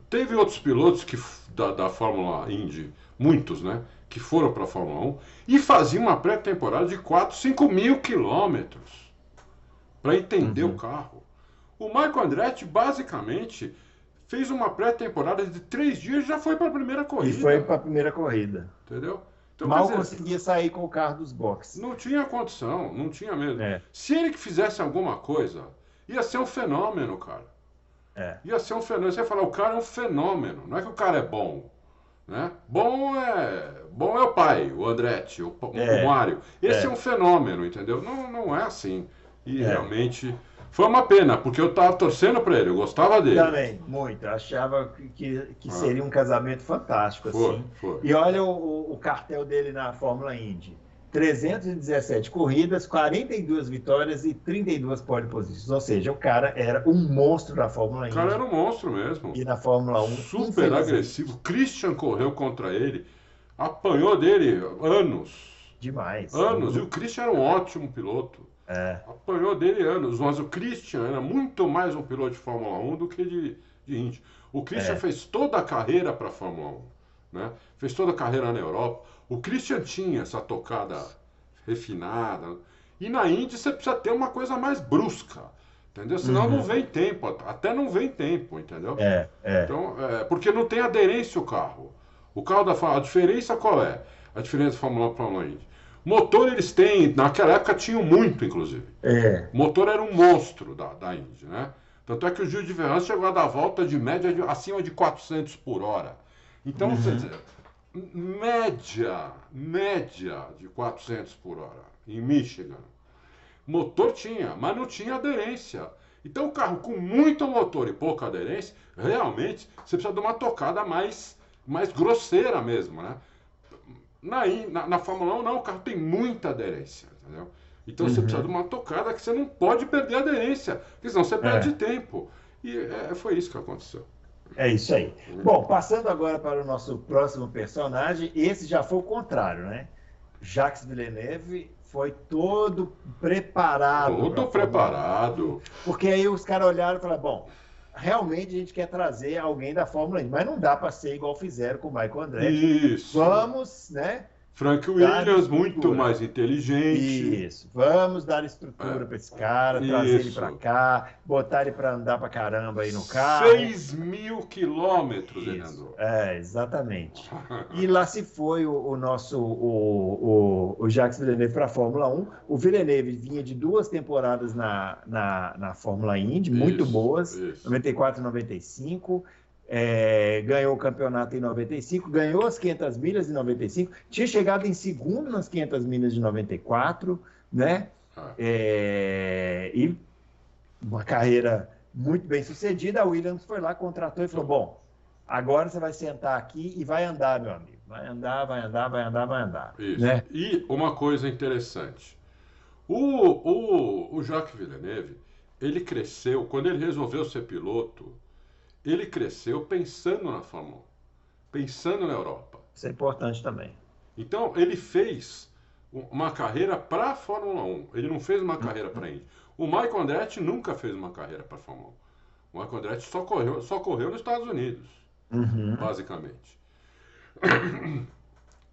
Speaker 2: teve outros pilotos que, da, da Fórmula Indy, muitos, né? Que foram para a Fórmula 1 e faziam uma pré-temporada de 4, 5 mil quilômetros para entender uhum. o carro. O Marco Andretti, basicamente, fez uma pré-temporada de três dias e já foi para a primeira corrida.
Speaker 1: E foi para a primeira corrida.
Speaker 2: Entendeu?
Speaker 1: Então, Mal dizer, conseguia sair com o carro dos boxes.
Speaker 2: Não tinha condição, não tinha mesmo. É. Se ele que fizesse alguma coisa, ia ser um fenômeno, cara.
Speaker 1: É.
Speaker 2: Ia ser um fenômeno. Você ia falar, o cara é um fenômeno. Não é que o cara é bom. Né? Bom é bom é o pai, o Andretti, o,
Speaker 1: É.
Speaker 2: o Mário. Esse é.
Speaker 1: É.
Speaker 2: um fenômeno, entendeu? Não, não é assim. E
Speaker 1: É.
Speaker 2: realmente foi uma pena, porque eu tava torcendo pra ele, eu gostava dele.
Speaker 1: Também, muito. Achava que- que,
Speaker 2: Ah.
Speaker 1: seria um casamento fantástico,
Speaker 2: Foi,
Speaker 1: assim.
Speaker 2: foi.
Speaker 1: E olha o- o cartel dele na Fórmula Indy. 317 corridas, 42 vitórias e 32 pole positions. Ou seja, o cara era um monstro da Fórmula
Speaker 2: O
Speaker 1: Indy.
Speaker 2: cara era um monstro mesmo.
Speaker 1: E na Fórmula 1,
Speaker 2: Super agressivo. Christian correu contra ele, apanhou dele anos.
Speaker 1: demais.
Speaker 2: Anos. E o Christian era um ótimo piloto.
Speaker 1: É,
Speaker 2: Apanhou dele anos, mas o Christian era muito mais um piloto de Fórmula 1 do que de, de Indy. O Christian
Speaker 1: É.
Speaker 2: fez toda a carreira para a Fórmula 1, né? Fez toda a carreira na Europa. O Christian tinha essa tocada refinada. E na Indy você precisa ter uma coisa mais brusca, entendeu? Senão
Speaker 1: Uhum.
Speaker 2: não vem tempo, até não vem tempo, entendeu?
Speaker 1: é, é.
Speaker 2: Então, é, porque não tem aderência o carro. O carro da Fórmula, a diferença qual é? A diferença da Fórmula 1 para a Fórmula Indy. Motor eles têm, naquela época tinham muito, inclusive.
Speaker 1: é.
Speaker 2: O motor era um monstro da, da Indy, né? Tanto é que o Gil de Ferran chegou a dar volta de média de, acima de 400 por hora. Então,
Speaker 1: Uhum.
Speaker 2: você média, média de 400 por hora em Michigan. Motor tinha, mas não tinha aderência. Então, o carro com muito motor e pouca aderência, realmente, você precisa de uma tocada mais, mais grosseira mesmo, né? Na, na, na Fórmula 1, não, o carro tem muita aderência, entendeu? Então você
Speaker 1: Uhum.
Speaker 2: precisa de uma tocada que você não pode perder aderência, porque senão você perde tempo. E é, foi isso que aconteceu.
Speaker 1: É isso aí. Bom, passando agora para o nosso próximo personagem, esse já foi o contrário, né? Jacques Villeneuve foi todo preparado.
Speaker 2: Todo
Speaker 1: Fórmula 1.
Speaker 2: preparado.
Speaker 1: Porque aí os caras olharam e falaram: bom, realmente a gente quer trazer alguém da Fórmula 1, mas não dá para ser igual fizeram com o Michael Andretti.
Speaker 2: Isso.
Speaker 1: Vamos, né?
Speaker 2: Frank Williams, muito mais inteligente.
Speaker 1: Isso, vamos dar estrutura
Speaker 2: É.
Speaker 1: para esse cara, trazer ele
Speaker 2: Isso.
Speaker 1: para cá, botar ele para andar para caramba aí no carro.
Speaker 2: 6 mil quilômetros ele andou.
Speaker 1: é, exatamente. E lá se foi o, o nosso o, o, o Jacques Villeneuve para a Fórmula 1. O Villeneuve vinha de duas temporadas na, na, na Fórmula Indy, muito boas,
Speaker 2: isso.
Speaker 1: 94 e 95. É, ganhou o campeonato em 95, ganhou as 500 milhas em 95, tinha chegado em segundo nas 500 milhas de 94, né?
Speaker 2: Ah,
Speaker 1: É, e uma carreira muito bem sucedida. A Williams foi lá, contratou e falou: Bom, agora você vai sentar aqui e vai andar, meu amigo. Vai andar, vai andar, vai andar, vai andar.
Speaker 2: Isso.
Speaker 1: Né?
Speaker 2: E uma coisa interessante. O, o, o Jacques Villeneuve, ele cresceu, quando ele resolveu ser piloto, ele cresceu pensando na Fórmula 1, pensando na Europa.
Speaker 1: Isso é importante também.
Speaker 2: Então, ele fez um- uma carreira para a Fórmula 1. Ele não fez uma carreira para a Indy. O Michael Andretti nunca fez uma carreira para a Fórmula 1. O Michael Andretti só correu, só correu nos Estados Unidos,
Speaker 1: Uhum.
Speaker 2: basicamente.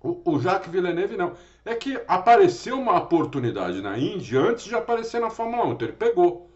Speaker 2: O, o Jacques Villeneuve não. É que apareceu uma oportunidade na Indy antes de aparecer na Fórmula 1. Então ele pegou.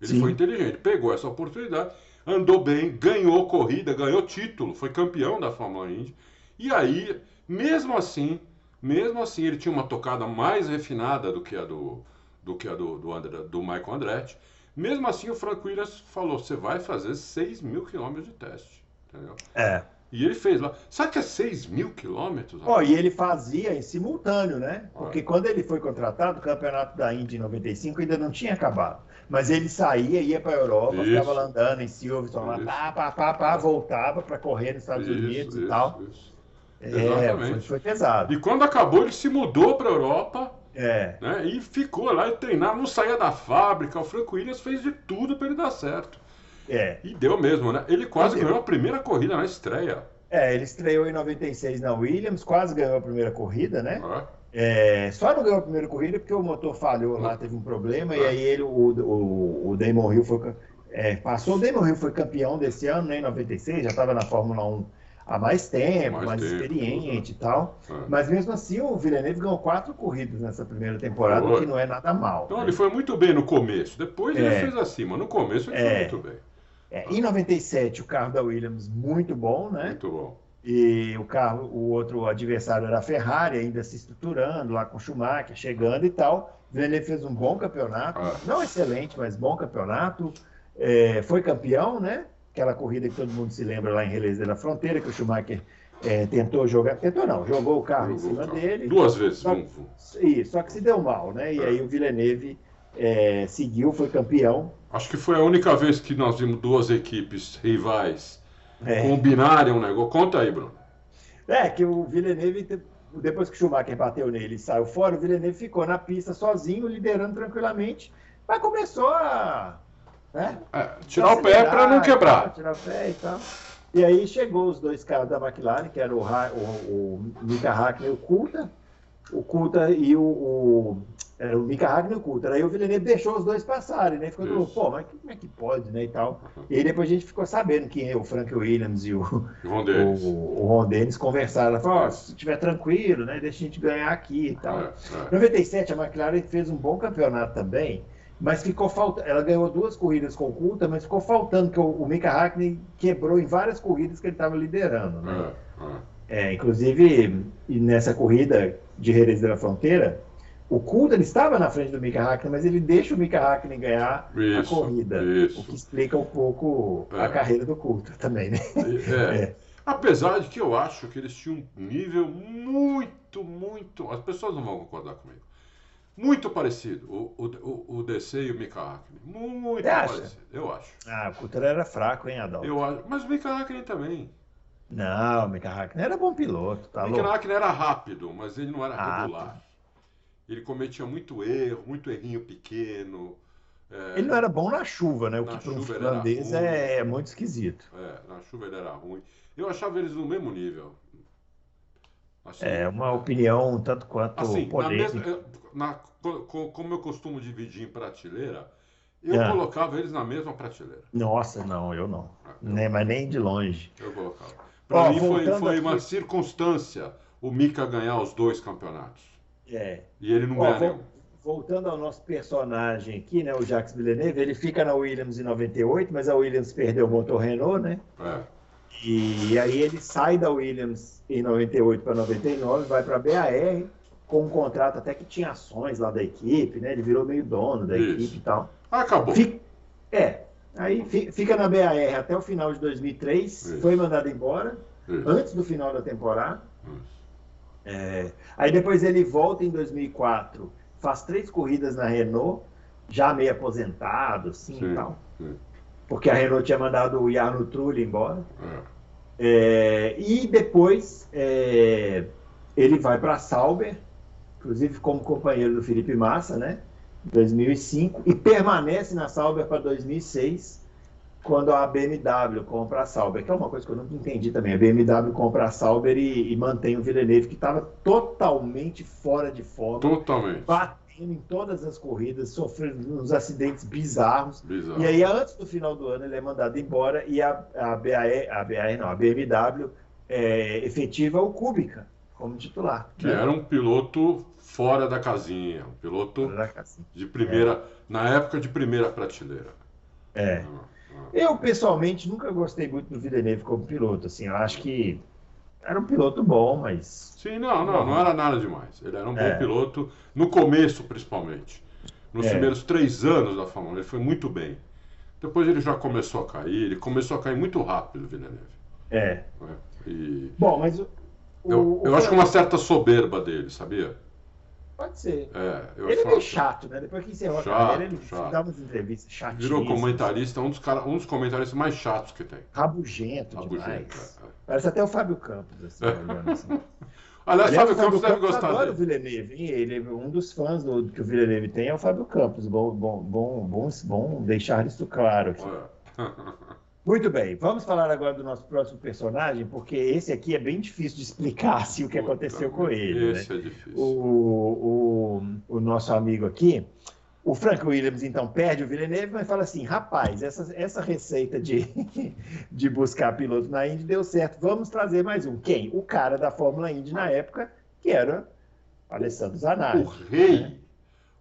Speaker 2: Ele
Speaker 1: Sim.
Speaker 2: foi inteligente, pegou essa oportunidade, andou bem, ganhou corrida, ganhou título, foi campeão da Fórmula Indy. E aí, mesmo assim, mesmo assim, ele tinha uma tocada mais refinada do que a do, do, que a do, do, André- do Michael Andretti. Mesmo assim, o Frank Williams falou: você vai fazer 6 mil quilômetros de teste. Entendeu?
Speaker 1: É.
Speaker 2: E ele fez lá. Sabe que é 6 mil quilômetros?
Speaker 1: Ó, e ele fazia em simultâneo, né? Porque quando ele foi contratado, o campeonato da Indy em 95 ainda não tinha acabado. Mas ele saía, ia para a Europa,
Speaker 2: Isso.
Speaker 1: ficava lá andando em Silverstone, lá, pá, pá, pá, pá, voltava para correr nos Estados
Speaker 2: Isso,
Speaker 1: Unidos e
Speaker 2: isso,
Speaker 1: tal.
Speaker 2: isso.
Speaker 1: É,
Speaker 2: Exatamente.
Speaker 1: foi, foi pesado.
Speaker 2: E quando acabou, ele se mudou para a Europa
Speaker 1: É,
Speaker 2: né, e ficou lá e treinava, não saía da fábrica. O Frank Williams fez de tudo para ele dar certo.
Speaker 1: É.
Speaker 2: E deu mesmo, né? Ele quase ganhou a primeira corrida na estreia.
Speaker 1: É, ele estreou em 96 na Williams, quase ganhou a primeira corrida, né?
Speaker 2: ó.
Speaker 1: É, só não ganhou a primeira corrida porque o motor falhou lá, teve um problema, e aí ele, o, o, o Damon Hill foi, é, passou. O Damon Hill foi campeão desse ano, né, em 96, já estava na Fórmula 1 há mais tempo,
Speaker 2: Mais
Speaker 1: mais,
Speaker 2: tempo,
Speaker 1: experiente e tal.
Speaker 2: É.
Speaker 1: Mas mesmo assim, o Villeneuve ganhou quatro corridas nessa primeira temporada, o que não é nada mal.
Speaker 2: Então
Speaker 1: né?
Speaker 2: ele foi muito bem no começo. Depois ele
Speaker 1: É.
Speaker 2: fez acima. No começo ele foi
Speaker 1: É.
Speaker 2: muito bem.
Speaker 1: É, em 97, o carro da Williams muito bom, né?
Speaker 2: Muito bom.
Speaker 1: E o carro, o outro adversário era a Ferrari, ainda se estruturando lá com o Schumacher, chegando e tal. Villeneuve fez um bom campeonato, ah. não excelente, mas bom campeonato. É, foi campeão, né? Aquela corrida que todo mundo se lembra lá em Relais da Fronteira, que o Schumacher é, tentou jogar, tentou não, jogou o carro jogou em cima dele.
Speaker 2: Duas vezes,
Speaker 1: só, Isso, só que se deu mal, né? E é. aí o Villeneuve é, seguiu, foi campeão.
Speaker 2: Acho que foi a única vez que nós vimos duas equipes rivais é. combinarem um negócio. Conta aí, Bruno.
Speaker 1: É, que o Villeneuve, depois que o Schumacher bateu nele e saiu fora, o Villeneuve ficou na pista sozinho, liderando tranquilamente, mas começou a. Né,
Speaker 2: é, tirar o pé para não quebrar.
Speaker 1: Tirar o pé e tal. E aí chegou os dois caras da McLaren, que eram o, o, o Mika Hakkinen e o Coulter, o Coulter e o, o, era o Mika Hakkinen e o Coulter. Aí o Villeneuve deixou os dois passarem, né? Ficou, Isso. pô, mas como é que pode, né, e tal. E aí depois a gente ficou sabendo que o Frank Williams e o Ron Dennis, o, o Ron Dennis conversaram. Falaram, oh, se estiver tranquilo, né, deixa a gente ganhar aqui e tal. É, é. 97, a McLaren fez um bom campeonato também, mas ficou faltando. Ela ganhou duas corridas com o Coulter, mas ficou faltando, que o, o Mika Hakkinen quebrou em várias corridas que ele estava liderando, né? É, é. é, inclusive, nessa corrida de Jerez da Fronteira, o Coulter estava na frente do Mika Hakkinen, mas ele deixa o Mika Hakkinen ganhar isso, a corrida, isso. o que explica um pouco é. a carreira do Coulter também, né?
Speaker 2: É. é. Apesar de que eu acho que eles tinham um nível muito, muito. As pessoas não vão concordar comigo muito parecido, o, o, o DC e o Mika Hakkinen. Muito parecido, eu acho.
Speaker 1: Ah, o Coulter era fraco, hein, Adalto?
Speaker 2: Eu acho, mas o Mika Hakkinen também.
Speaker 1: Não, o Mika Hakkinen era bom piloto, tá o Mika
Speaker 2: Hakkinen era rápido, mas ele não era ah, regular. Ele cometia muito erro, muito errinho pequeno.
Speaker 1: É... Ele não era bom na chuva, né? O na que para um finlandês é, é, muito esquisito.
Speaker 2: É, na chuva ele era ruim. Eu achava eles no mesmo nível.
Speaker 1: Assim, é uma opinião tanto quanto assim, polêmica.
Speaker 2: Na, como eu costumo dividir em prateleira, eu é. colocava eles na mesma prateleira.
Speaker 1: Nossa, não, eu não. Ah, nem, mas nem de longe.
Speaker 2: Eu colocava. Para mim foi, foi uma circunstância o Mika ganhar os dois campeonatos.
Speaker 1: É.
Speaker 2: E ele não nenhum.
Speaker 1: Voltando ao nosso personagem aqui, né, o Jacques Villeneuve, ele fica na Williams em 98, mas a Williams perdeu o motor Renault, né? É. E aí ele sai da Williams em 98 para 99, vai para a BAR, com um contrato até que tinha ações lá da equipe, né? Ele virou meio dono da Isso. equipe e tal.
Speaker 2: Ah, acabou.
Speaker 1: Fica... É, aí fica na BAR até o final de 2003, Isso. foi mandado embora, Isso. antes do final da temporada. É... Aí depois ele volta em 2004, faz três corridas na Renault, já meio aposentado, assim Sim. e tal. Sim porque a Renault tinha mandado o Jarno Trulli embora. É, e depois é, ele vai para a Sauber, inclusive como companheiro do Felipe Massa, né? 2005, e permanece na Sauber para 2006, quando a BMW compra a Sauber, que é uma coisa que eu nunca entendi também. A BMW compra a Sauber e, e mantém o Villeneuve, que estava totalmente fora de forma.
Speaker 2: Totalmente
Speaker 1: em todas as corridas, sofrendo uns acidentes bizarros. Bizarro. E aí, antes do final do ano, ele é mandado embora e a, a, BAE, a BAE não, a BMW é, efetiva o Kubica como titular.
Speaker 2: Que né? era um piloto fora da casinha, um piloto de primeira, é. na época de primeira prateleira.
Speaker 1: É. Ah. Eu, pessoalmente, nunca gostei muito do Villeneuve como piloto. Assim, eu acho que era um piloto bom, mas.
Speaker 2: Sim, não, não, não era nada demais. Ele era um é. bom piloto, no começo principalmente. Nos é. primeiros três anos da Fórmula 1, ele foi muito bem. Depois ele já começou a cair, ele começou a cair muito rápido, Villeneuve.
Speaker 1: É.
Speaker 2: é. E...
Speaker 1: Bom, mas. O,
Speaker 2: eu, eu acho que uma certa soberba dele, sabia?
Speaker 1: Pode ser.
Speaker 2: É,
Speaker 1: ele é meio chato, né? Depois que encerrou chato, a carreira, ele chato. dá umas entrevistas chatinhas.
Speaker 2: Virou comentarista, um dos, cara, um dos comentaristas mais chatos que tem.
Speaker 1: Rabugento, Rabugento demais. É, é. Parece até o Fábio Campos, assim, olhando assim.
Speaker 2: Aliás, Fábio, Fábio Campos, deve gostar
Speaker 1: adora dele. o Villeneuve. Ele, um dos fãs do, que o Villeneuve tem é o Fábio Campos. Bom, bom, bom, bom, bom deixar isso claro aqui. Muito bem, vamos falar agora do nosso próximo personagem, porque esse aqui é bem difícil de explicar assim, o que Puta, aconteceu com ele.
Speaker 2: Esse né? é difícil.
Speaker 1: O, o, o nosso amigo aqui, o Frank Williams, então, perde o Villeneuve, mas fala assim: rapaz, essa, essa receita de, de buscar piloto na Indy deu certo, vamos trazer mais um. Quem? O cara da Fórmula Indy na época, que era Alessandro Zanardi.
Speaker 2: O rei. Né?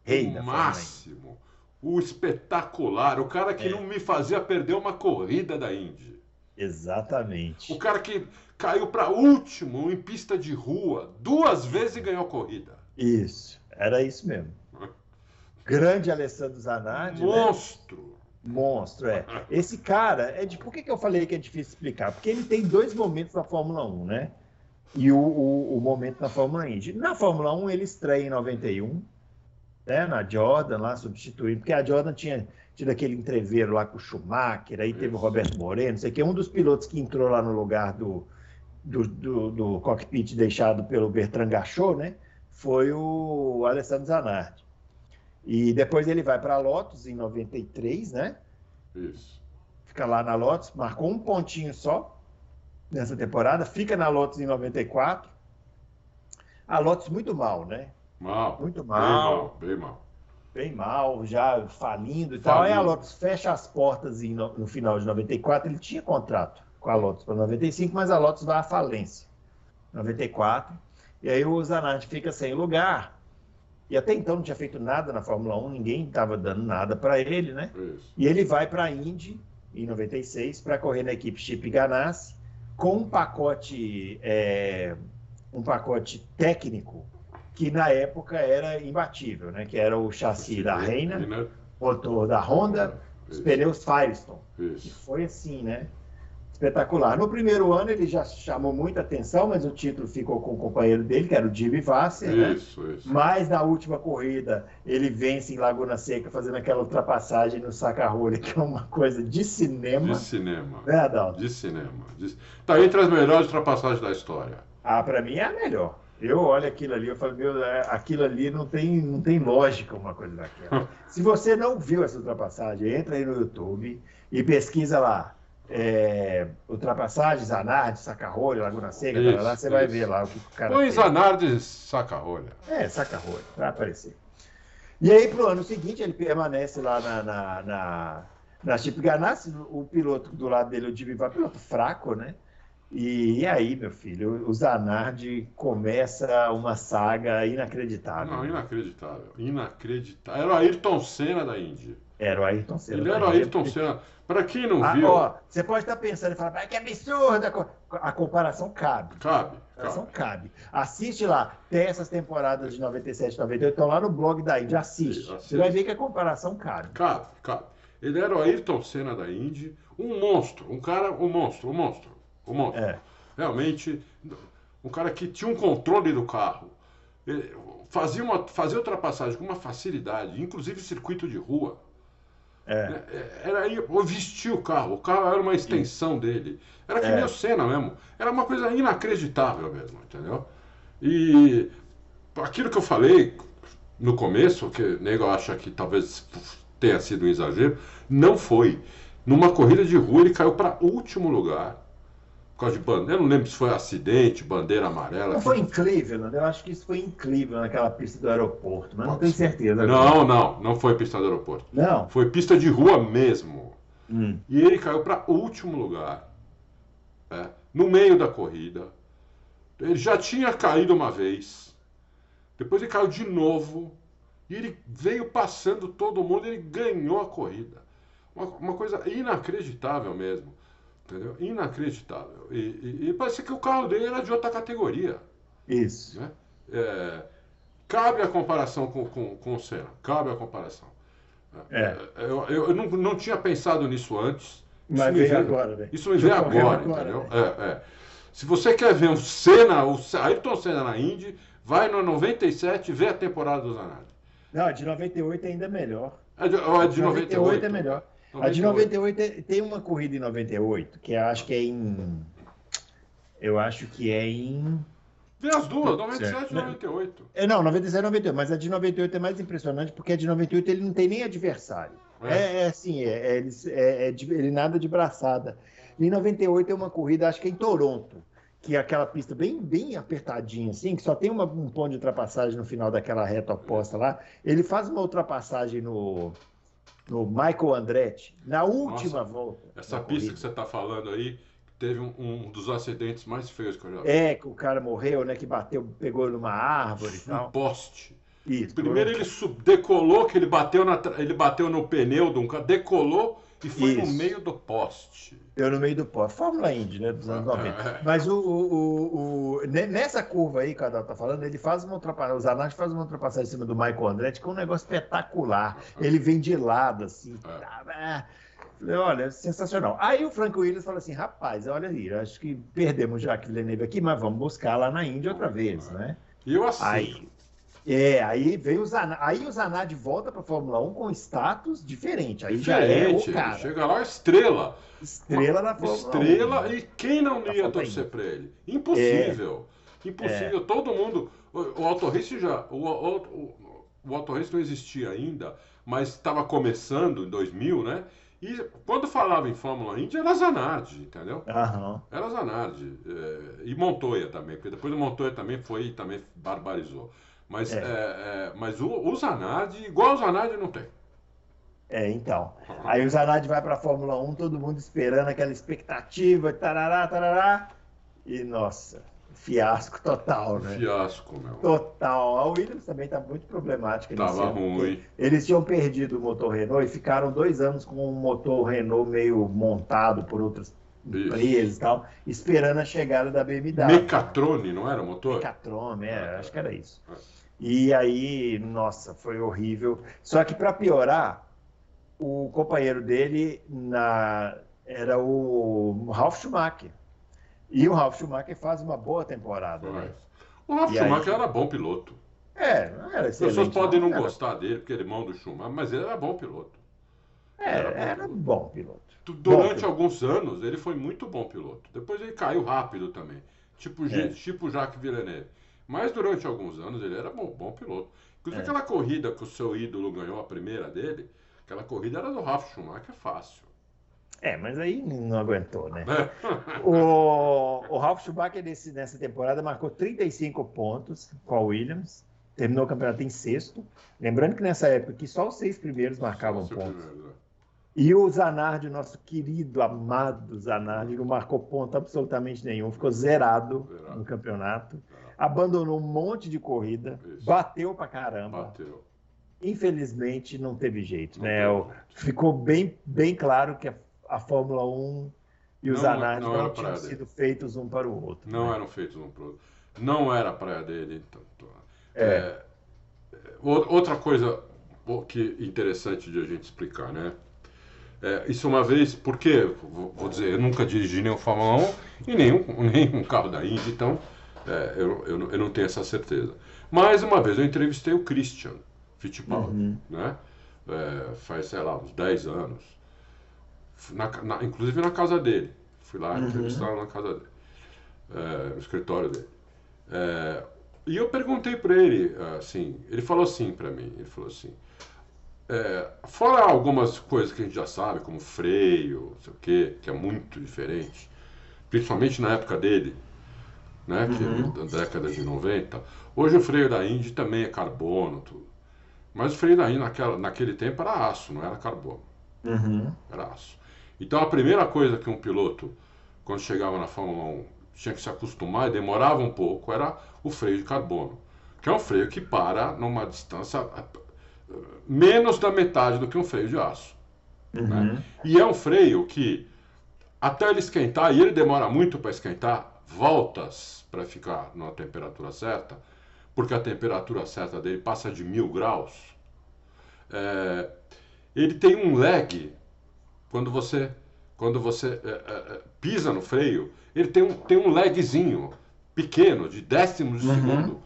Speaker 2: Rei o máximo. O espetacular. O cara que é. não me fazia perder uma corrida da Indy.
Speaker 1: Exatamente.
Speaker 2: O cara que caiu para último em pista de rua duas vezes e ganhou corrida.
Speaker 1: Isso, era isso mesmo. Grande Alessandro Zanardi.
Speaker 2: Né? Monstro. Né?
Speaker 1: Monstro, é. Esse cara, é de, por que, que eu falei que é difícil explicar? Porque ele tem dois momentos na Fórmula 1, né? E o, o, o momento na Fórmula Indy. Na Fórmula 1, ele estreia em 91, né, na Jordan, lá substituindo, porque a Jordan tinha tido aquele entreveiro lá com o Schumacher, aí teve o Roberto Moreno, não sei o que, um dos pilotos que entrou lá no lugar do, do, do, do cockpit deixado pelo Bertrand Gachot, né, foi o Alessandro Zanardi. E depois ele vai para a Lotus em 93, né?
Speaker 2: Isso.
Speaker 1: Fica lá na Lotus, marcou um pontinho só nessa temporada, fica na Lotus em 94. A Lotus muito mal, né?
Speaker 2: Mal.
Speaker 1: Muito mal.
Speaker 2: Bem mal, bem mal.
Speaker 1: Bem mal, já falindo e tal. Aí a Lotus fecha as portas em, no, no final de 94. Ele tinha contrato com a Lotus para 95, mas a Lotus vai à falência. 94. E aí o Zanardi fica sem lugar. E até então não tinha feito nada na Fórmula 1, ninguém estava dando nada para ele, né?
Speaker 2: Isso.
Speaker 1: E ele vai para a Indy em 96 para correr na equipe Chip Ganassi com um pacote, é, um pacote técnico que na época era imbatível, né? Que era o chassi da Reina, motor da Honda, os pneus Firestone.
Speaker 2: Isso.
Speaker 1: Que foi assim, né? espetacular. No primeiro ano ele já chamou muita atenção, mas o título ficou com o companheiro dele, que era o Jimmy Vasser.
Speaker 2: Né? Isso, né? isso.
Speaker 1: Mas na última corrida ele vence em Laguna Seca, fazendo aquela ultrapassagem no Sacarrolha, que é uma coisa de cinema.
Speaker 2: De cinema.
Speaker 1: Né, Adalto?
Speaker 2: De cinema. Está entre as melhores ultrapassagens da história.
Speaker 1: Ah, para mim é a melhor. Eu olho aquilo ali, eu falo, meu, é, aquilo ali não tem, não tem lógica uma coisa daquela. Se você não viu essa ultrapassagem, entra aí no YouTube e pesquisa lá é, ultrapassagens, Zanardi, Sacarrolha, Laguna Seca, isso, lá, você isso. vai ver lá o que o cara
Speaker 2: Põe Zanardi Sacarrolha.
Speaker 1: É, Sacarrolha, vai aparecer. E aí, para o ano seguinte, ele permanece lá na, na, na, na Chip Ganassi, o piloto do lado dele, o Jimmy vai piloto fraco, né? E, e, aí, meu filho, o Zanardi começa uma saga inacreditável.
Speaker 2: Não, inacreditável. Inacreditável. Era o Ayrton Senna da Índia.
Speaker 1: Era o Ayrton Senna.
Speaker 2: Ele era o Ayrton Senna. Para quem não
Speaker 1: ah,
Speaker 2: viu.
Speaker 1: Ó, você pode estar pensando e falar, que absurda! A comparação cabe.
Speaker 2: Cabe.
Speaker 1: A comparação cabe. cabe. Assiste lá. Tem essas temporadas de 97, 98, estão lá no blog da Indy. Assiste. Assiste. Você vai ver que a comparação cabe.
Speaker 2: Cabe, cabe. Ele era o Ayrton Senna da Indy, um monstro, um cara, um monstro, um monstro, monstro.
Speaker 1: É.
Speaker 2: Realmente, um cara que tinha um controle do carro. Fazia, uma, fazia ultrapassagem com uma facilidade, inclusive circuito de rua.
Speaker 1: É.
Speaker 2: Né, é. Era aí, vestir o carro, o carro era uma extensão dele. Era que é. nem o Senna mesmo. Era uma coisa inacreditável mesmo, entendeu? E aquilo que eu falei no começo, que o nego acha que talvez tenha sido um exagero, não foi. Numa corrida de rua ele caiu para último lugar por causa de bandeira. Eu não lembro se foi acidente, bandeira amarela.
Speaker 1: Não foi em Cleveland, eu acho que isso foi em Cleveland, naquela pista do aeroporto, mas Pode não tenho certeza.
Speaker 2: Não, não, não foi pista do aeroporto.
Speaker 1: Não.
Speaker 2: Foi pista de rua mesmo.
Speaker 1: Hum.
Speaker 2: E ele caiu para último lugar, é, no meio da corrida. Ele já tinha caído uma vez, depois ele caiu de novo, e ele veio passando todo mundo, ele ganhou a corrida. Uma, uma coisa inacreditável mesmo. Entendeu? Inacreditável. E, e, e parece que o carro dele era de outra categoria.
Speaker 1: Isso.
Speaker 2: Né? É, cabe a comparação com, com, com o Senna. Cabe a comparação.
Speaker 1: É.
Speaker 2: é eu, eu, não, não tinha pensado nisso antes.
Speaker 1: Mas veio, veio agora, né?
Speaker 2: Isso me veio agora, agora, entendeu? Né? É, é. Se você quer ver um Senna, o Ayrton Senna na Indy, vai no 97 e vê a temporada do Zanardi.
Speaker 1: Não, de 98 ainda é melhor.
Speaker 2: É de, é de 98, 98
Speaker 1: é melhor. A de 98 tem uma corrida em 98, que eu acho que é em. Eu acho que é em.
Speaker 2: Vê as duas, 97 e 98.
Speaker 1: É, não, 97 e 98, mas a de 98 é mais impressionante porque a de 98 ele não tem nem adversário. É, é, é assim, é, é, é, é de, ele nada de braçada. E em 98 é uma corrida, acho que é em Toronto, que é aquela pista bem, bem apertadinha, assim, que só tem uma, um ponto de ultrapassagem no final daquela reta oposta lá. Ele faz uma ultrapassagem no no Michael Andretti, na última Nossa, volta.
Speaker 2: Essa pista corrida. que você está falando aí, teve um, um, dos acidentes mais feios que eu já vi.
Speaker 1: É, que o cara morreu, né? Que bateu, pegou numa árvore e tal.
Speaker 2: Um poste. Isso, Primeiro ele decolou, que ele bateu, na, ele bateu no pneu de um carro, decolou e foi Isso. no meio do poste.
Speaker 1: Eu no meio do poste. Fórmula Indy, né? Dos anos 90. É. Mas o, o, o, nessa curva aí que o Adal tá falando, ele faz uma ultrapassagem. O Zanardi faz uma ultrapassagem em cima do Michael Andretti, que é um negócio espetacular. Ele vem de lado, assim. É. Tá, né? Olha, sensacional. Aí o Frank Williams fala assim: rapaz, olha aí, acho que perdemos já que Villeneuve aqui, mas vamos buscar lá na Índia outra vez, né?
Speaker 2: E eu assim.
Speaker 1: Aí, é, aí veio o Zanardi, aí o Zanardi volta para a Fórmula 1 com status diferente. Aí diferente. já é o cara.
Speaker 2: Chega lá, estrela.
Speaker 1: Estrela na Fórmula
Speaker 2: estrela, 1. Estrela, e quem não ia torcer para ele? Impossível. É. Impossível. É. Todo mundo. O, o Auto Race já. O, o, o, o não existia ainda, mas estava começando em 2000, né? E quando falava em Fórmula Indy, era Zanardi, entendeu?
Speaker 1: Uhum.
Speaker 2: Era Zanardi. É, e Montoya também, porque depois o Montoya também foi e também barbarizou. Mas, é. É, é, mas o, o Zanardi, igual o Zanardi, não tem.
Speaker 1: É, então. Aí o Zanardi vai para a Fórmula 1, todo mundo esperando aquela expectativa, tarará, tarará. E, nossa, fiasco total, né?
Speaker 2: Fiasco, meu.
Speaker 1: Total. A Williams também está muito problemática.
Speaker 2: Tava ruim.
Speaker 1: Eles tinham perdido o motor Renault e ficaram dois anos com um motor Renault meio montado por outras empresas e tal, esperando a chegada da BMW.
Speaker 2: Mecatrone, não era o motor?
Speaker 1: Mecatrone, é, acho que era isso. É. E aí, nossa, foi horrível. Só que para piorar, o companheiro dele na, era o Ralf Schumacher. E o Ralf Schumacher faz uma boa temporada. Né?
Speaker 2: O Ralf e Schumacher aí... era bom piloto.
Speaker 1: É, era
Speaker 2: As pessoas podem não gostar dele, porque ele é irmão do Schumacher, mas ele era bom piloto.
Speaker 1: É, era, era bom piloto.
Speaker 2: Durante bom alguns anos, ele foi muito bom piloto. Depois ele caiu rápido também. Tipo, é. tipo Jacques Villeneuve. Mas durante alguns anos ele era bom, bom piloto. Inclusive é. aquela corrida que o seu ídolo ganhou, a primeira dele, aquela corrida era do Ralf Schumacher, fácil.
Speaker 1: É, mas aí não aguentou, né? É. o, o Ralf Schumacher nesse, nessa temporada marcou 35 pontos com a Williams, terminou o campeonato em sexto. Lembrando que nessa época que só os seis primeiros marcavam pontos. Primeiros, é. E o Zanardi, nosso querido, amado Zanardi, não marcou ponto absolutamente nenhum, ficou zerado, zerado. no campeonato abandonou um monte de corrida, Isso. bateu pra caramba.
Speaker 2: Bateu.
Speaker 1: Infelizmente não teve jeito, não né? Teve. Ficou bem, bem claro que a, a Fórmula 1 e os Zanardi não, não, tinham sido feitos um para o outro.
Speaker 2: Não né? eram feitos um para o outro. Não era a praia dele. Então, é. É, outra coisa que interessante de a gente explicar, né? É, isso uma vez, porque, vou dizer, eu nunca dirigi nenhum Fórmula 1 e nenhum, nenhum carro da Indy, então é, eu, eu, eu, não tenho essa certeza. Mas uma vez eu entrevistei o Christian Fittipaldi, uhum. né? É, faz, sei lá, uns 10 anos. Na, na, inclusive na casa dele. Fui lá uhum. entrevistar na casa dele, é, no escritório dele. É, e eu perguntei para ele, assim, ele falou assim para mim, ele falou assim, é, fora algumas coisas que a gente já sabe, como freio, não sei o quê, que é muito diferente, principalmente na época dele, né? Que uhum. da década de 90. Hoje o freio da Indy também é carbono, tudo. Mas o freio da Indy naquela, naquele tempo era aço, não era carbono.
Speaker 1: Uhum.
Speaker 2: Era aço. Então a primeira coisa que um piloto, quando chegava na Fórmula 1, tinha que se acostumar e demorava um pouco, era o freio de carbono. Que é um freio que para numa distância menos da metade do que um freio de aço. Uhum. Né? E é um freio que, até ele esquentar, e ele demora muito para esquentar, voltas para ficar na temperatura certa, porque a temperatura certa dele passa de mil graus, é, ele tem um lag quando você quando você é, é, é pisa no freio, ele tem um, tem um lagzinho pequeno, de décimos de uhum. segundo,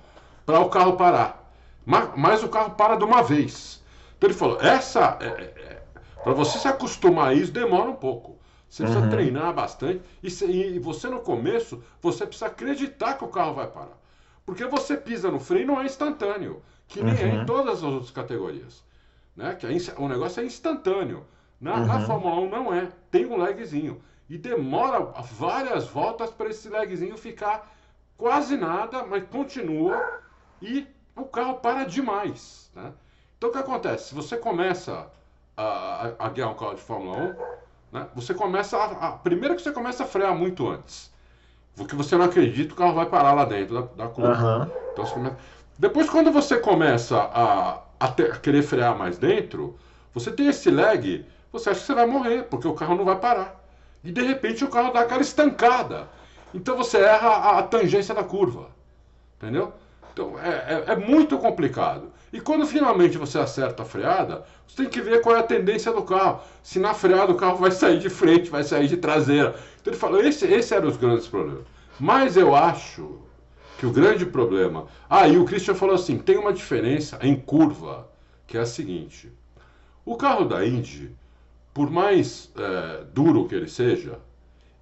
Speaker 2: para o carro parar. Mas, mas, o carro para de uma vez. Então ele falou, essa é, é, para você se acostumar a isso demora um pouco. Você precisa uhum. treinar bastante. E, se, e, você no começo, você precisa acreditar que o carro vai parar. Porque você pisa no freio não é instantâneo, que nem uhum. é em uhum. todas as outras categorias. Né? Que é, o negócio é instantâneo. Na, uhum. na Fórmula 1 não é. Tem um lagzinho. E demora várias voltas para esse lagzinho ficar quase nada, mas continua e o carro para demais. Né? Então o que acontece? Se você começa a, a, a guiar um carro de Fórmula 1, né? Você começa a, a, Primeiro que você começa a frear muito antes. Porque você não acredita que o carro vai parar lá dentro da, da curva. Uhum. Então começa... Depois, quando você começa a, a, ter, a querer frear mais dentro, você tem esse lag, você acha que você vai morrer, porque o carro não vai parar. E de repente o carro dá aquela estancada. Então você erra a, a tangência da curva. Entendeu? Então é, é, é, muito complicado. E quando finalmente você acerta a freada, você tem que ver qual é a tendência do carro. Se na freada o carro vai sair de frente, vai sair de traseira. Então ele falou, esse, esse eram os grandes problemas. Mas eu acho que o grande problema. Ah, e o Christian falou assim: tem uma diferença em curva, que é a seguinte. O carro da Indy, por mais é, duro que ele seja,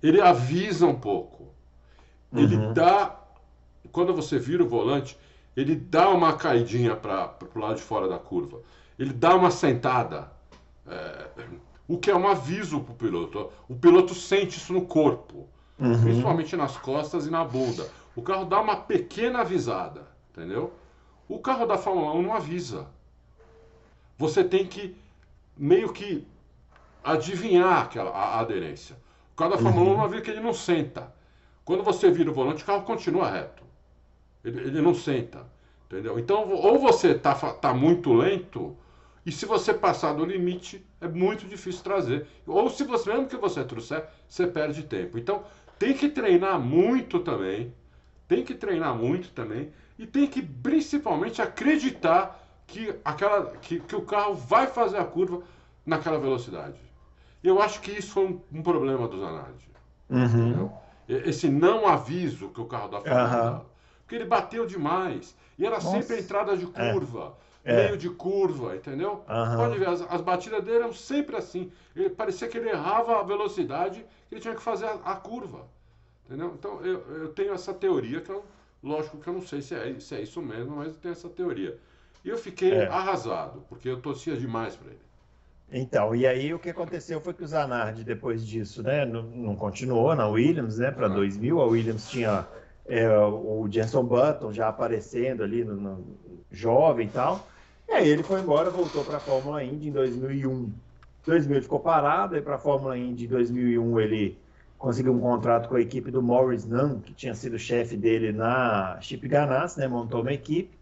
Speaker 2: ele avisa um pouco. Ele uhum. dá. Quando você vira o volante, ele dá uma caidinha para o lado de fora da curva. Ele dá uma sentada. É, o que é um aviso para o piloto. O piloto sente isso no corpo, uhum. principalmente nas costas e na bunda. O carro dá uma pequena avisada, entendeu? O carro da Fórmula 1 não avisa. Você tem que meio que adivinhar aquela, a, aderência. O carro da Fórmula uhum. 1 não avisa que ele não senta. Quando você vira o volante, o carro continua reto. Ele, ele não senta. Entendeu? Então, ou você está tá muito lento, e se você passar do limite, é muito difícil trazer. Ou se você, mesmo que você trouxer, você perde tempo. Então, tem que treinar muito também. Tem que treinar muito também. E tem que principalmente acreditar que, aquela, que, que o carro vai fazer a curva naquela velocidade. Eu acho que isso foi um, um problema do Zanardi. Uhum. Esse não aviso que o carro Fórmula uhum. Porque ele bateu demais. E era Nossa. sempre a entrada de é. curva. É. Meio de curva, entendeu? Uhum. Pode ver, as, as, batidas dele eram sempre assim. Ele, parecia que ele errava a velocidade que ele tinha que fazer a, a curva. Entendeu? Então eu, eu tenho essa teoria, que eu, lógico que eu não sei se é, se é isso mesmo, mas eu tenho essa teoria. E eu fiquei é. arrasado, porque eu torcia demais para ele.
Speaker 1: Então, e aí o que aconteceu foi que o Zanardi, depois disso, né, não, não continuou na Williams, né, para 2000. A Williams tinha é, o Jenson Button já aparecendo ali, no, no, jovem e tal. E aí ele foi embora, voltou para a Fórmula Indy em 2001. 2000 ele ficou parado, aí para a Fórmula Indy em 2001 ele conseguiu um contrato com a equipe do Morris Nunn, que tinha sido chefe dele na Chip Ganassi, né, montou uma equipe.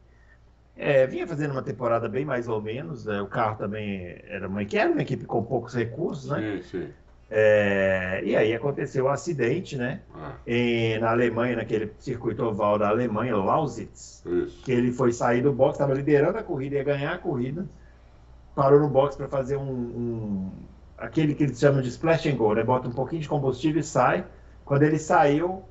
Speaker 1: É, vinha fazendo uma temporada bem mais ou menos. É, o carro também era uma, era uma equipe com poucos recursos, né? Sim, sim. É, e aí aconteceu o um acidente, né? Ah. Em, na Alemanha, naquele circuito oval da Alemanha, Lausitz, Isso. que ele foi sair do box, estava liderando a corrida, ia ganhar a corrida, parou no box para fazer um, um, aquele que eles chamam de splash and go, né? Bota um pouquinho de combustível e sai. Quando ele saiu,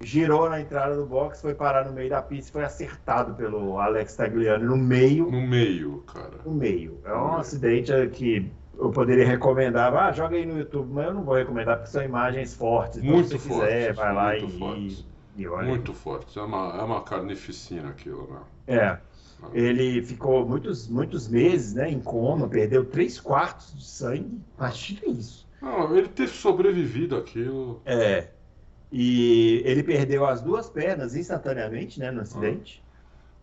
Speaker 1: girou na entrada do box, foi parar no meio da pista e foi acertado pelo Alex Tagliani no meio.
Speaker 2: No meio, cara.
Speaker 1: No meio. É um acidente que eu poderia recomendar, ah, joga aí no YouTube, mas eu não vou recomendar porque são imagens fortes.
Speaker 2: Então, muito se você fortes, quiser,
Speaker 1: vai lá
Speaker 2: e, fortes. e olha. Muito fortes. É uma, é uma carnificina aquilo, né?
Speaker 1: É. Ah. Ele ficou muitos, muitos meses né, em coma, perdeu três quartos de sangue. Imagina isso.
Speaker 2: Não, ele ter sobrevivido aquilo.
Speaker 1: É. E ele perdeu as duas pernas instantaneamente, né, no acidente.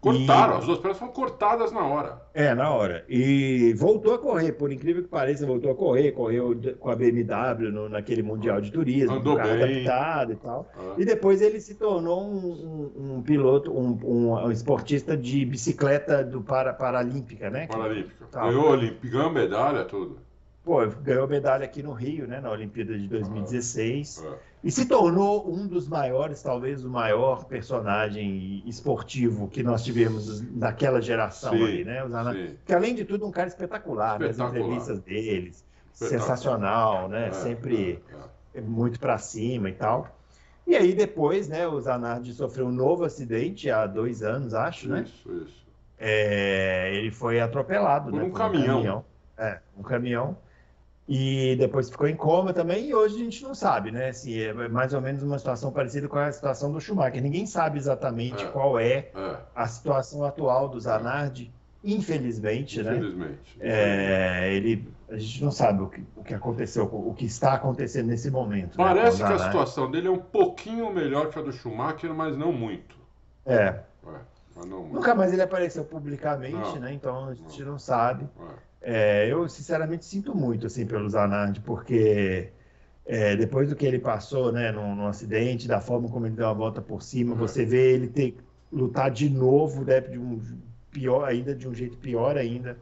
Speaker 2: Cortaram, e... as duas pernas foram cortadas na hora.
Speaker 1: É, na hora. E voltou a correr, por incrível que pareça, voltou a correr, correu com a BMW no, naquele Mundial de Turismo,
Speaker 2: Andou bem.
Speaker 1: adaptado e tal. Ah. E depois ele se tornou um, um, um piloto, um, um, esportista de bicicleta do para, Paralímpica, né?
Speaker 2: Paralímpica. Ganhou, ganhou medalha, tudo.
Speaker 1: Pô, ganhou medalha aqui no Rio, né, na Olimpíada de 2016. Ah, E se tornou um dos maiores, talvez o maior personagem esportivo que nós tivemos naquela geração sim, ali, né? Que além de tudo, um cara espetacular, espetacular. Né? as entrevistas deles, sensacional, né? É, Sempre é, é. muito para cima e tal. E aí depois, né, o Zanardi sofreu um novo acidente há dois anos, acho, isso, né? Isso, isso. É, ele foi atropelado.
Speaker 2: Por
Speaker 1: né,
Speaker 2: um, caminhão. um caminhão.
Speaker 1: É, um caminhão e depois ficou em coma também, e hoje a gente não sabe, né? Se é mais ou menos uma situação parecida com a situação do Schumacher. Ninguém sabe exatamente é, qual é, é, a situação atual do Zanardi, infelizmente,
Speaker 2: né? Infelizmente.
Speaker 1: É, ele, a gente não sabe o que, o que aconteceu, o que está acontecendo nesse momento.
Speaker 2: Né, Parece né, que a situação dele é um pouquinho melhor que a do Schumacher, mas não muito.
Speaker 1: É. é não muito. Nunca mais ele apareceu publicamente, não, né? Então a gente não, não sabe. É. É, eu, sinceramente, sinto muito assim, pelo Zanardi, porque é, depois do que ele passou né, num, num, acidente, da forma como ele deu a volta por cima, uhum. você vê ele ter lutar de novo, né, de um pior ainda, de um jeito pior ainda.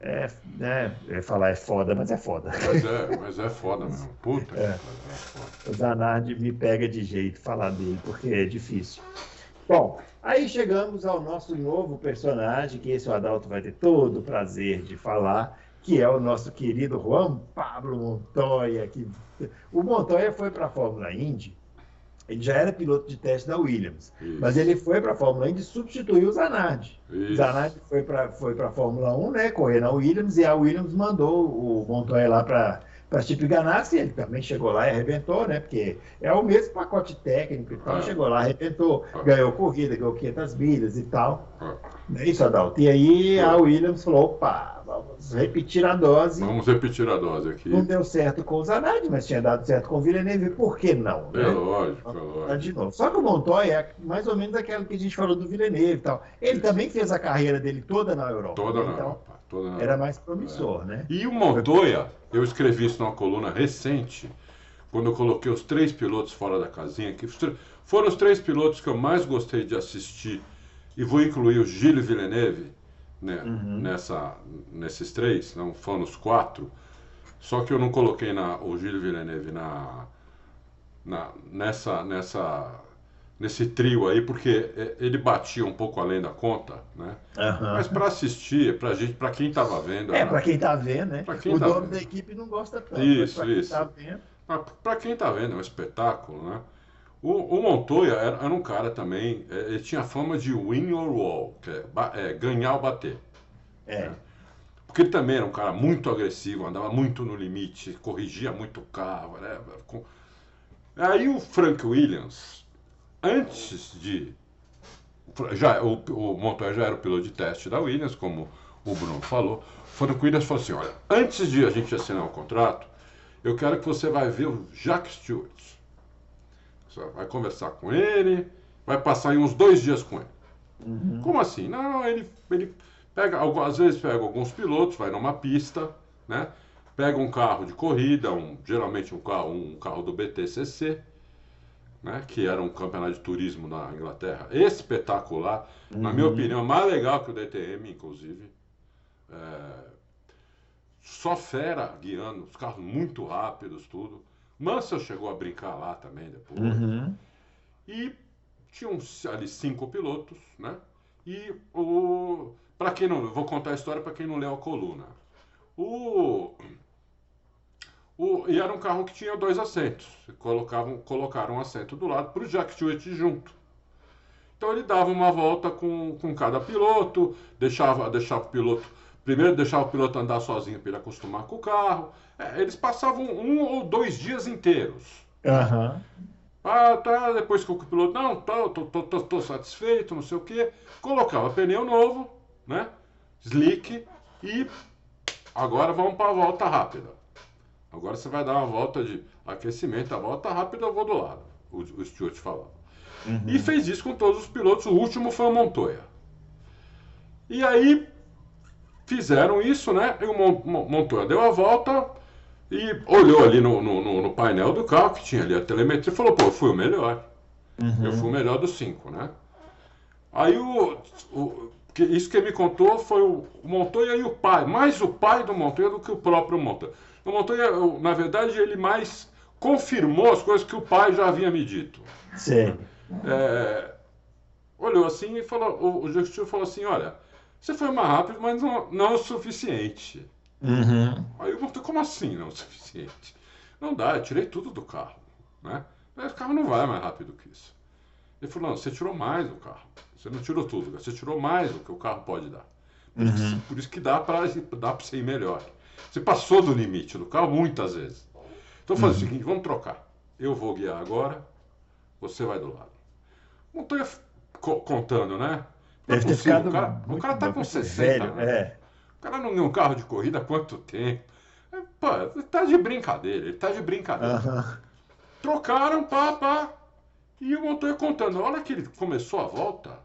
Speaker 1: É, né, eu ia falar é foda, mas é foda.
Speaker 2: Mas é, mas é foda mesmo. Puta é.
Speaker 1: é foda. O Zanardi me pega de jeito falar dele, porque é difícil. Bom, aí chegamos ao nosso novo personagem, que esse o Adalto vai ter todo o prazer de falar, que é o nosso querido Juan Pablo Montoya. Que... O Montoya foi para a Fórmula Indy ele já era piloto de teste da Williams, Isso. mas ele foi para a Fórmula 1 e substituiu o Zanardi. O Zanardi foi para foi a Fórmula 1, né, correr na Williams, e a Williams mandou o Montoya lá para para Chip Ganassi, ele também chegou lá e arrebentou, né? Porque é o mesmo pacote técnico e tal. Ah. Chegou lá, arrebentou, ah. ganhou corrida, ganhou 500 milhas e tal. Não é isso, Adalto? E aí a Williams falou: opa, vamos repetir a dose.
Speaker 2: Vamos repetir a dose aqui.
Speaker 1: Não deu certo com o Zanardi, mas tinha dado certo com o Villeneuve, por que não?
Speaker 2: É
Speaker 1: né?
Speaker 2: lógico, é lógico.
Speaker 1: De novo. Só que o Montoya é mais ou menos aquilo que a gente falou do Villeneuve e tal. Ele também fez a carreira dele toda na Europa.
Speaker 2: Toda na então, Europa. Toda na
Speaker 1: era mais promissor, é. né?
Speaker 2: E o Montoya eu escrevi isso numa coluna recente, quando eu coloquei os três pilotos fora da casinha, que foram os três pilotos que eu mais gostei de assistir, e vou incluir o Gilles Villeneuve né, uhum. nessa, nesses três, não foram os quatro, só que eu não coloquei na, o Gilles Villeneuve na, na, nessa, nessa nesse trio aí, porque é, ele batia um pouco além da conta, né? Uhum. Mas para assistir, para gente, para quem estava vendo,
Speaker 1: é para quem está vendo, né?
Speaker 2: o
Speaker 1: tá
Speaker 2: dono
Speaker 1: vendo. da equipe não gosta tanto.
Speaker 2: Isso, para isso. Para quem está vendo, é um espetáculo, né? O, o Montoya era, era, um cara também, é, ele tinha fama de win or wall, que é, é ganhar ou bater.
Speaker 1: É. Né?
Speaker 2: Porque ele também era um cara muito agressivo, andava muito no limite, corrigia muito o carro. Né? Aí o Frank Williams, antes de. Já, o, o Montoya já era o piloto de teste da Williams, como o Bruno falou. Frank Williams falou assim: olha, antes de a gente assinar o contrato, eu quero que você vai ver o Jack Stewart. Vai conversar com ele, vai passar uns dois dias com ele. Uhum. Como assim? Não, ele, ele pega, às vezes pega alguns pilotos, vai numa pista, né? Pega um carro de corrida, um, geralmente um carro, um carro do BTCC, né, que era um campeonato de turismo na Inglaterra espetacular, uhum. na minha uhum. opinião, mais legal que o DTM, inclusive. É, só fera guiando, os carros muito rápidos, tudo. Mansell chegou a brincar lá também depois. Uhum. E tinham ali cinco pilotos, né? E o. Para quem não. Vou contar a história para quem não leu a coluna. O o, e era um carro que tinha dois assentos. Colocavam, colocaram um assento do lado para o Jack Stewart junto. Então ele dava uma volta com, com cada piloto, deixava, deixava o piloto. Primeiro deixava o piloto andar sozinho para ele acostumar com o carro. É, eles passavam um ou dois dias inteiros.
Speaker 1: Uhum.
Speaker 2: Ah, tá. Depois que o piloto, não, tá, tô, tô, tô, tô satisfeito, não sei o quê. Colocava pneu novo, né? Slick e agora vamos para a volta rápida. Agora você vai dar uma volta de aquecimento, a volta rápida eu vou do lado, o, o Stuart falava. Uhum. E fez isso com todos os pilotos, o último foi o Montoya. E aí fizeram isso, né? E o Montoya deu a volta e olhou ali no, no, no, painel do carro, que tinha ali a telemetria, e falou, pô, eu fui o melhor. Uhum. Eu fui o melhor dos cinco, né? Aí o, o que, isso que ele me contou foi o Montoya e o pai, mais o pai do Montoya do que o próprio Montoya. O Montoya, na verdade, ele mais confirmou as coisas que o pai já havia me dito.
Speaker 1: Sim.
Speaker 2: É, olhou assim e falou, o, o Justin falou assim, olha, você foi mais rápido, mas não, não o suficiente.
Speaker 1: Uhum.
Speaker 2: Aí eu perguntei, como assim não o suficiente? Não dá, eu tirei tudo do carro. Né? Mas o carro não vai mais rápido que isso. Ele falou, não, você tirou mais do carro. Você não tirou tudo, você tirou mais do que o carro pode dar. Por, uhum. isso, por isso que dá para dá você ir melhor. Você passou do limite do carro muitas vezes. Então faz uhum. o seguinte, vamos trocar. Eu vou guiar agora, você vai do lado. Estou contando, né?
Speaker 1: Não é Deve
Speaker 2: ficado o cara, o cara tá com 60, velho, né? É. O cara não ganhou um carro de corrida há quanto tempo? É, pô, ele tá de brincadeira, ele tá de brincadeira. Uhum. Trocaram, pá, pá. E o Montoya contando, a hora que ele começou a volta,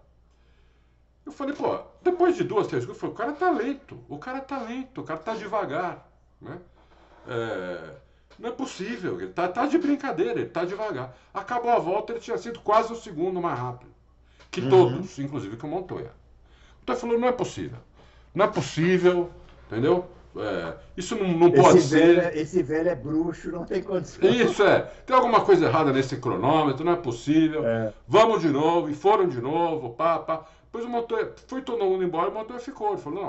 Speaker 2: eu falei, pô, depois de duas, três coisas, o cara tá lento, o cara tá lento, o cara tá devagar, né? É, não é possível, ele tá, tá de brincadeira, ele tá devagar. Acabou a volta, ele tinha sido quase o segundo mais rápido. Que uhum. todos, inclusive que o Montoya. O Montoya falou, não é possível. Não é possível, entendeu? É, isso não, não pode
Speaker 1: esse
Speaker 2: ser.
Speaker 1: Velho, esse velho é bruxo, não tem condição.
Speaker 2: Isso é. Tem alguma coisa errada nesse cronômetro, não é possível. É. Vamos de novo, e foram de novo, pá, pá. Depois o motor foi todo mundo embora, o motor ficou. Ele falou: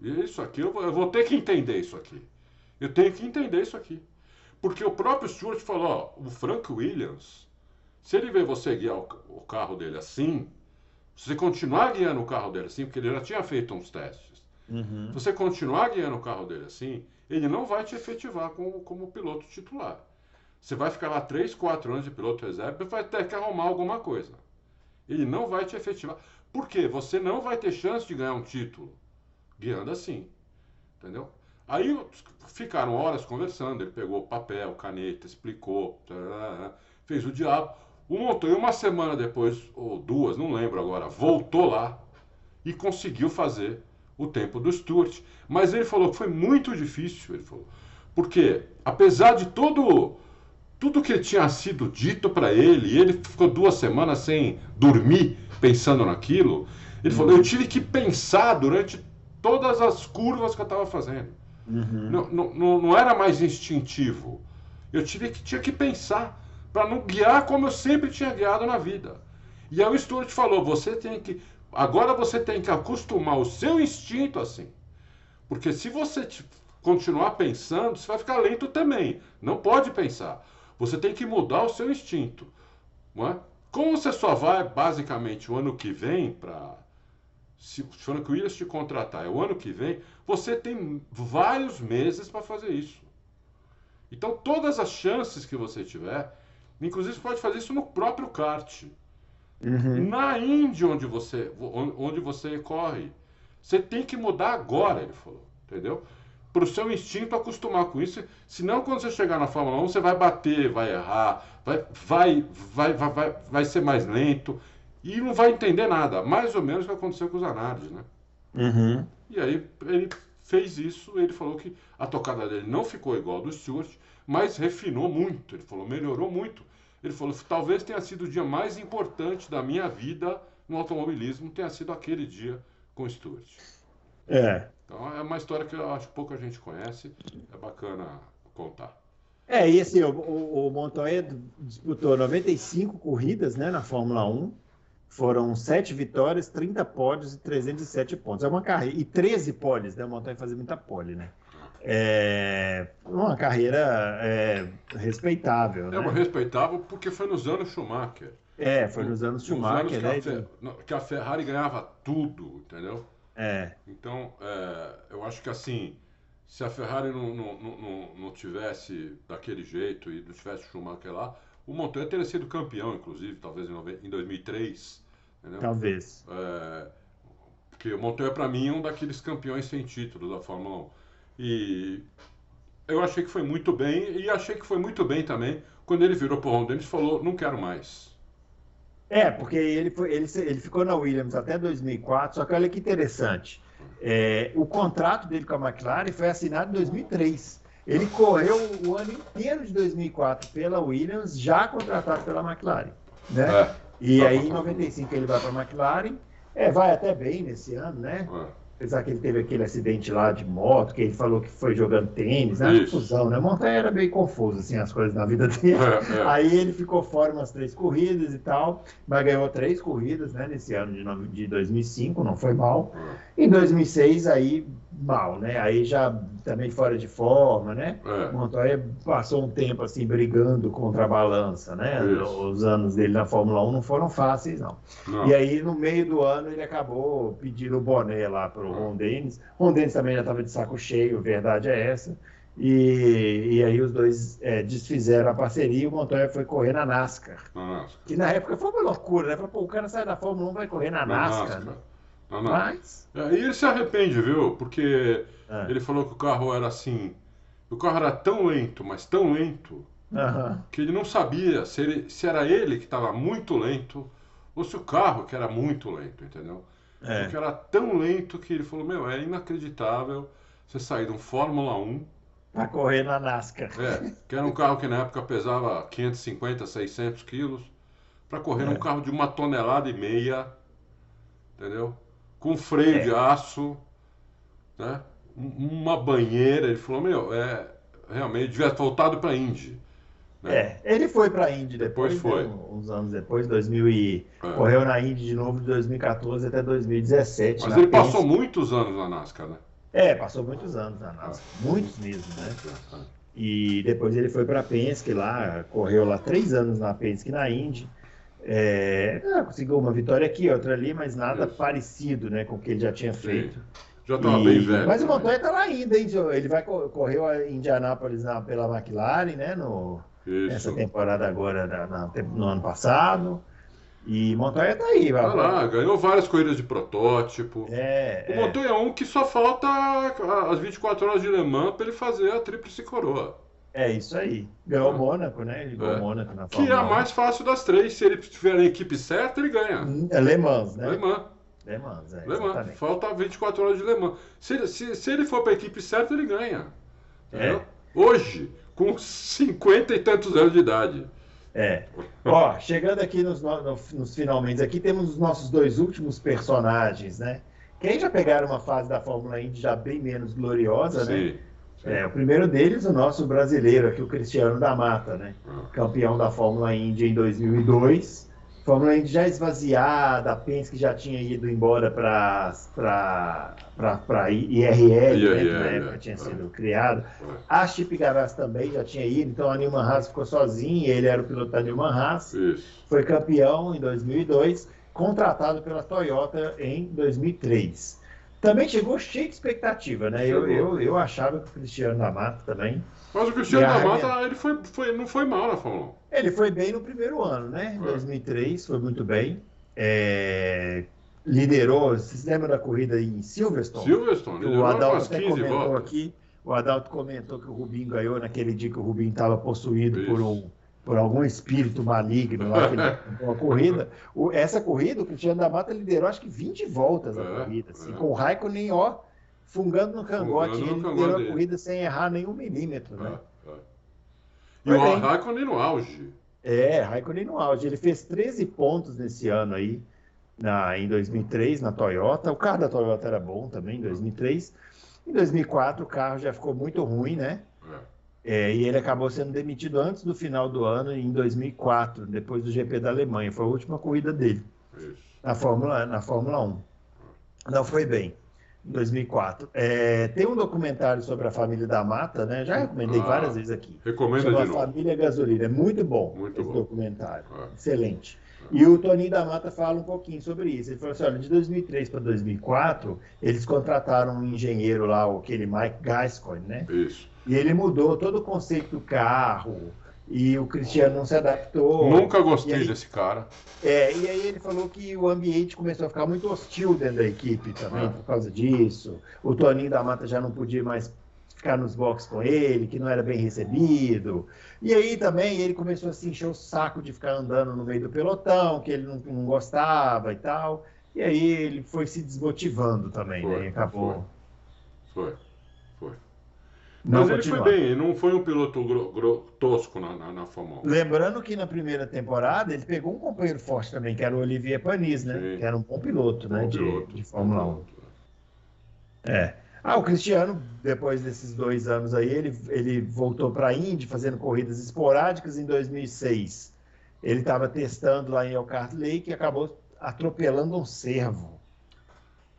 Speaker 2: não, isso aqui eu vou, eu vou ter que entender isso aqui. Eu tenho que entender isso aqui. Porque o próprio Stuart falou: ó, o Frank Williams, se ele ver você guiar o, carro dele assim, se você continuar guiando o carro dele assim, porque ele já tinha feito uns testes. Uhum. Se você continuar guiando o carro dele assim, ele não vai te efetivar como, como piloto titular. Você vai ficar lá 3, 4 anos de piloto reserva e vai ter que arrumar alguma coisa. Ele não vai te efetivar. Por quê? Você não vai ter chance de ganhar um título guiando assim. Entendeu? Aí ficaram horas conversando. Ele pegou papel, caneta, explicou, fez o diabo. O motor, uma semana depois, ou duas, não lembro agora, voltou lá e conseguiu fazer o tempo do Stuart. Mas ele falou que foi muito difícil, ele falou. Porque, apesar de todo tudo que tinha sido dito para ele, e ele ficou duas semanas sem dormir pensando naquilo, ele uhum. falou, eu tive que pensar durante todas as curvas que eu estava fazendo. Uhum. Não, não, não era mais instintivo. Eu tive que, tinha que pensar para não guiar como eu sempre tinha guiado na vida. E aí o Stuart falou, você tem que Agora você tem que acostumar o seu instinto assim. Porque se você continuar pensando, você vai ficar lento também. Não pode pensar. Você tem que mudar o seu instinto. Não é? Como você só vai, basicamente, o ano que vem para. Se que o Williams te contratar é o ano que vem, você tem vários meses para fazer isso. Então, todas as chances que você tiver, inclusive você pode fazer isso no próprio kart. Uhum. Na Índia, onde você, onde você corre, você tem que mudar agora, ele falou, entendeu? Para o seu instinto acostumar com isso. Senão, quando você chegar na Fórmula 1, você vai bater, vai errar, vai, vai, vai, vai, vai, vai ser mais lento e não vai entender nada. Mais ou menos o que aconteceu com os análises, né?
Speaker 1: Uhum.
Speaker 2: E aí ele fez isso, ele falou que a tocada dele não ficou igual do Stewart, mas refinou muito. Ele falou, melhorou muito. Ele falou: talvez tenha sido o dia mais importante da minha vida no automobilismo, tenha sido aquele dia com o Stuart.
Speaker 1: É.
Speaker 2: Então é uma história que eu acho que pouca gente conhece, é bacana contar.
Speaker 1: É, e assim, o, o Montoya disputou 95 corridas né, na Fórmula 1. Foram 7 vitórias, 30 pódios e 307 pontos. É uma carreira. E 13 pódios, né? O Montoya fazia muita pole, né? É uma carreira é, respeitável. É
Speaker 2: né? uma respeitável porque foi nos anos Schumacher.
Speaker 1: É, foi nos anos Schumacher,
Speaker 2: anos
Speaker 1: né?
Speaker 2: Que a, que a, Ferrari ganhava tudo, entendeu?
Speaker 1: É.
Speaker 2: Então, é, eu acho que assim, se a Ferrari não, não, não, não, tivesse daquele jeito e não tivesse Schumacher lá, o Montoya teria sido campeão, inclusive, talvez em 2003. Entendeu?
Speaker 1: Talvez.
Speaker 2: É, porque o Montoya, para mim, é um daqueles campeões sem título da Fórmula 1. E eu achei que foi muito bem e achei que foi muito bem também quando ele virou para o Ron Dennis e falou: não quero mais.
Speaker 1: É, porque ele, foi, ele, ele ficou na Williams até 2004, só que olha que interessante. É, o contrato dele com a McLaren foi assinado em 2003. Ele correu o ano inteiro de 2004 pela Williams, já contratado pela McLaren. Né? É, e aí, em 95, ele vai para a McLaren. É, vai até bem nesse ano, né? É apesar que ele teve aquele acidente lá de moto, que ele falou que foi jogando tênis, né? Confusão, né? Montanha era meio confuso, assim, as coisas na vida dele. É, é. Aí ele ficou fora umas três corridas e tal, mas ganhou três corridas, né? Nesse ano de, de 2005, não foi mal. É. Em 2006, aí mal, né? Aí já também fora de forma, né? É. Montoya passou um tempo assim brigando contra a balança, né? Isso. Os anos dele na Fórmula 1 não foram fáceis, não. não. E aí no meio do ano ele acabou pedindo o boné lá para o Ron Dennis. Ron Dennis também já estava de saco cheio, verdade é essa. E, e aí os dois é, desfizeram a parceria e o Montoya foi correr na NASCAR.
Speaker 2: Na NASCAR.
Speaker 1: Que na época foi uma loucura, né? Falei, Pô, o cara sai da Fórmula 1 vai correr na, na NASCAR. NASCAR.
Speaker 2: Não, não. Mas... É, e ele se arrepende, viu? Porque é. ele falou que o carro era assim. O carro era tão lento, mas tão lento, que ele não sabia se, ele, se era ele que estava muito lento ou se o carro que era muito lento, entendeu? É. Porque era tão lento que ele falou: Meu, é inacreditável você sair de um Fórmula 1.
Speaker 1: Pra correr na NASCAR.
Speaker 2: É, que era um carro que na época pesava 550, 600 quilos para correr é. num carro de uma tonelada e meia, entendeu? Com freio é. de aço, né? Uma banheira. Ele falou, meu, é, realmente devia ter voltado para a Indy.
Speaker 1: Né? É, ele foi para a Indy depois, depois foi. Né, uns anos depois, 2000 e... É. correu na Indy de novo de 2014 até 2017.
Speaker 2: Mas ele passou muitos anos na NASCAR, né?
Speaker 1: É, passou muitos anos na NASCAR, é. muitos mesmo, né? E depois ele foi para a Penske lá, correu lá três anos na Penske na Indy. É, ah, conseguiu uma vitória aqui, outra ali, mas nada Isso. parecido né, com o que ele já tinha feito. Sim.
Speaker 2: Já estava bem velho.
Speaker 1: Mas o Montoya está lá ainda, hein? Ele vai correu a Indianápolis na, pela McLaren, né? No, nessa temporada agora na, na, no ano passado. E Montoya tá aí, vai.
Speaker 2: Tá lá, ganhou várias corridas de protótipo. É, o é. Montoya é um que só falta as 24 horas de Le Mans para ele fazer a tríplice coroa.
Speaker 1: É isso aí. Ganhou o é. Mônaco, né? Ele ganhou é. Mônaco na
Speaker 2: Que é a mais fácil das três. Se ele tiver a equipe certa, ele ganha.
Speaker 1: É Le Mans, né?
Speaker 2: Le Mans.
Speaker 1: Le Mans, é,
Speaker 2: Le Mans. Falta 24 horas de Le Mans. Se, se, se ele for para a equipe certa, ele ganha. É. Hoje, com 50 e tantos anos de idade.
Speaker 1: É. Ó, chegando aqui nos, nos, nos finalmente, aqui temos os nossos dois últimos personagens, né? Quem já pegaram uma fase da Fórmula Indy já bem menos gloriosa, né? Sim. né? É, o primeiro deles, o nosso brasileiro aqui, o Cristiano da Mata, né? Ah. Campeão da Fórmula Indy em 2002. Fórmula Indy já esvaziada, a Penske já tinha ido embora para IRL, IRL né, na época tinha sido é. criado. A Chip Ganassi também já tinha ido, então a Newman Haas ficou sozinho, ele era o piloto da Newman Haas. Isso. Foi campeão em 2002, contratado pela Toyota em 2003. Também chegou cheio de expectativa, né? Eu, eu, eu achava que o Cristiano da Mata também
Speaker 2: mas o Cristiano da Mata, ele foi, foi, não foi mal na Fórmula 1.
Speaker 1: Ele foi bem no primeiro ano, né? Em 2003, foi muito bem. É... Liderou, se lembra da corrida em Silverstone?
Speaker 2: Silverstone,
Speaker 1: o Adalto até comentou aqui. O Adalto comentou que o Rubinho ganhou naquele dia que o Rubinho estava possuído por um por algum espírito maligno lá que ele a corrida. O, essa corrida, o Cristiano da Mata liderou acho que 20 voltas a é, corrida, assim, é. com o Raikkonen, ó, fungando no cangote. Fungando ele liderou a corrida sem errar nenhum milímetro, né? É, é.
Speaker 2: E o Raikkonen no auge.
Speaker 1: É, Raikkonen no auge. Ele fez 13 pontos nesse ano aí, na, em 2003, na Toyota. O carro da Toyota era bom também, em 2003. Em 2004, o carro já ficou muito ruim, né? É. E ele acabou sendo demitido antes do final do ano, em 2004, depois do GP da Alemanha. Foi a última corrida dele na Fórmula, na Fórmula 1. Não foi bem. 2004. É, tem um documentário sobre a família da Mata, né? Já recomendei ah, várias vezes aqui.
Speaker 2: Recomenda
Speaker 1: sobre
Speaker 2: a
Speaker 1: família Gasolina. É muito bom muito esse bom. documentário. Ah. Excelente. Ah. E o Toninho da Mata fala um pouquinho sobre isso. Ele falou assim: olha, de 2003 para 2004, eles contrataram um engenheiro lá, aquele Mike Gascoigne, né?
Speaker 2: Isso.
Speaker 1: E ele mudou todo o conceito do carro, e o Cristiano não se adaptou.
Speaker 2: Nunca gostei aí, desse cara.
Speaker 1: É, e aí ele falou que o ambiente começou a ficar muito hostil dentro da equipe também, é. por causa disso. O Toninho da Mata já não podia mais ficar nos boxes com ele, que não era bem recebido. E aí também ele começou a se encher o saco de ficar andando no meio do pelotão, que ele não, não gostava e tal. E aí ele foi se desmotivando também, foi, né? E acabou.
Speaker 2: Foi. foi. Mas ele foi bem, ele não foi um piloto tosco na, na, na, Fórmula 1.
Speaker 1: Lembrando que na primeira temporada ele pegou um companheiro forte também, que era o Olivier Panis, né? Sim. Que era um bom piloto, né, bom né? Piloto, de, de Fórmula 1. É. Ah, o Cristiano, depois desses dois anos aí, ele, ele voltou para a Indy fazendo corridas esporádicas em 2006. Ele estava testando lá em Elkhart Lake e acabou atropelando um cervo.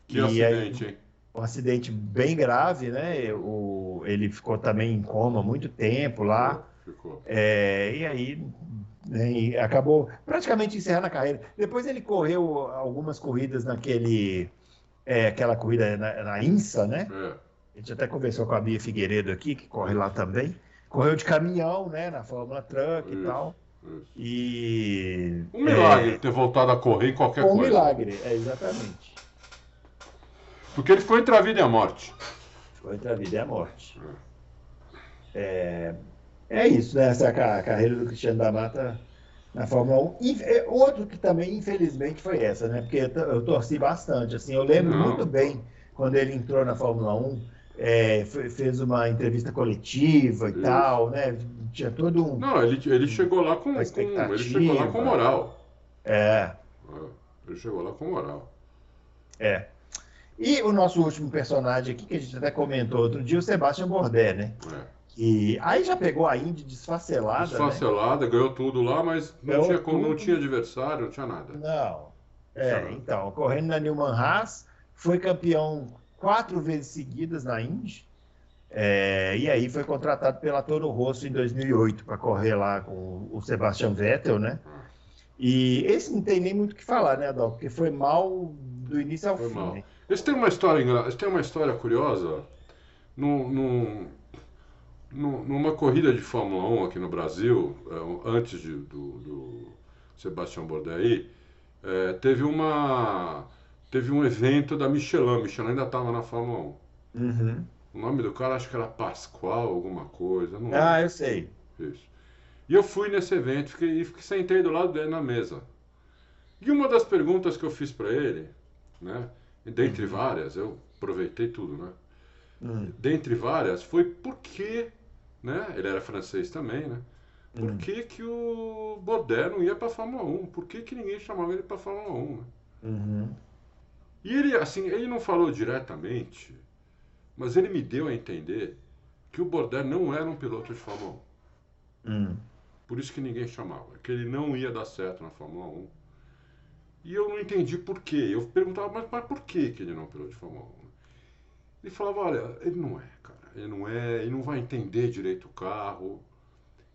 Speaker 2: Que e acidente, aí, hein?
Speaker 1: um acidente bem grave, né? O, ele ficou também em coma muito tempo lá. Ficou. É, e aí né, e acabou praticamente encerrando a carreira. Depois ele correu algumas corridas naquele. É, aquela corrida na, na INSA, né? É. A gente até conversou com a Bia Figueiredo aqui, que corre lá também. Correu de caminhão, né? Na Fórmula Truck isso, e tal. Isso. E.
Speaker 2: Um milagre é, ter voltado a correr em qualquer um coisa.
Speaker 1: Um milagre, é, exatamente.
Speaker 2: Porque ele ficou entre a vida e a morte.
Speaker 1: Ficou entre a vida e a morte. É, é isso, né? Essa é carreira do Cristiano da Mata na Fórmula 1. É, outro que também, infelizmente, foi essa, né? Porque eu torci bastante. Assim, eu lembro Não. muito bem quando ele entrou na Fórmula 1, é, fez uma entrevista coletiva e isso. tal, né? Tinha todo um.
Speaker 2: Não, ele, ele chegou lá com, com ele chegou lá com moral.
Speaker 1: É.
Speaker 2: Ele chegou lá com moral.
Speaker 1: É. E o nosso último personagem aqui, que a gente até comentou outro dia, o Sebastian Bourdais, né?
Speaker 2: É.
Speaker 1: E aí já pegou a Indy desfacelada.
Speaker 2: Desfacelada,
Speaker 1: né?
Speaker 2: ganhou tudo lá, mas não tinha, tudo. não tinha adversário, não tinha nada.
Speaker 1: Não. É, então, correndo na Newman Haas, foi campeão quatro vezes seguidas na Indy. É, e aí foi contratado pela Toro Rosso em 2008 para correr lá com o Sebastian Vettel, né? E esse não tem nem muito o que falar, né, Adol? Porque foi mal do início ao
Speaker 2: foi
Speaker 1: fim.
Speaker 2: Mal.
Speaker 1: Né?
Speaker 2: Esse tem uma história, esse tem uma história curiosa. No, no, numa corrida de Fórmula 1 aqui no Brasil, é, antes de, do, do Sebastião Bourdais, é, teve uma teve um evento da Michelin. Michelin ainda estava na Fórmula
Speaker 1: 1. Uhum.
Speaker 2: O nome do cara acho que era Pascoal, alguma coisa. Não
Speaker 1: ah, lembro. eu sei.
Speaker 2: Isso. E eu fui nesse evento fiquei, e fiquei, sentei do lado dele na mesa. E uma das perguntas que eu fiz para ele, né, dentre uhum. várias, eu aproveitei tudo, né? Uhum. Dentre várias, foi por que, né? Ele era francês também, né? Por uhum. que, que o Bodé não ia para a Fórmula 1? Por que, que ninguém chamava ele para a Fórmula 1? Né?
Speaker 1: Uhum.
Speaker 2: E ele, assim, ele não falou diretamente, mas ele me deu a entender que o Bordet não era um piloto de Fórmula 1.
Speaker 1: Hum.
Speaker 2: Por isso que ninguém chamava, que ele não ia dar certo na Fórmula 1. E eu não entendi por quê. Eu perguntava, mas, mas por que, que ele não é um piloto de Fórmula 1? Ele falava, olha, ele não é, cara. Ele não é, ele não vai entender direito o carro.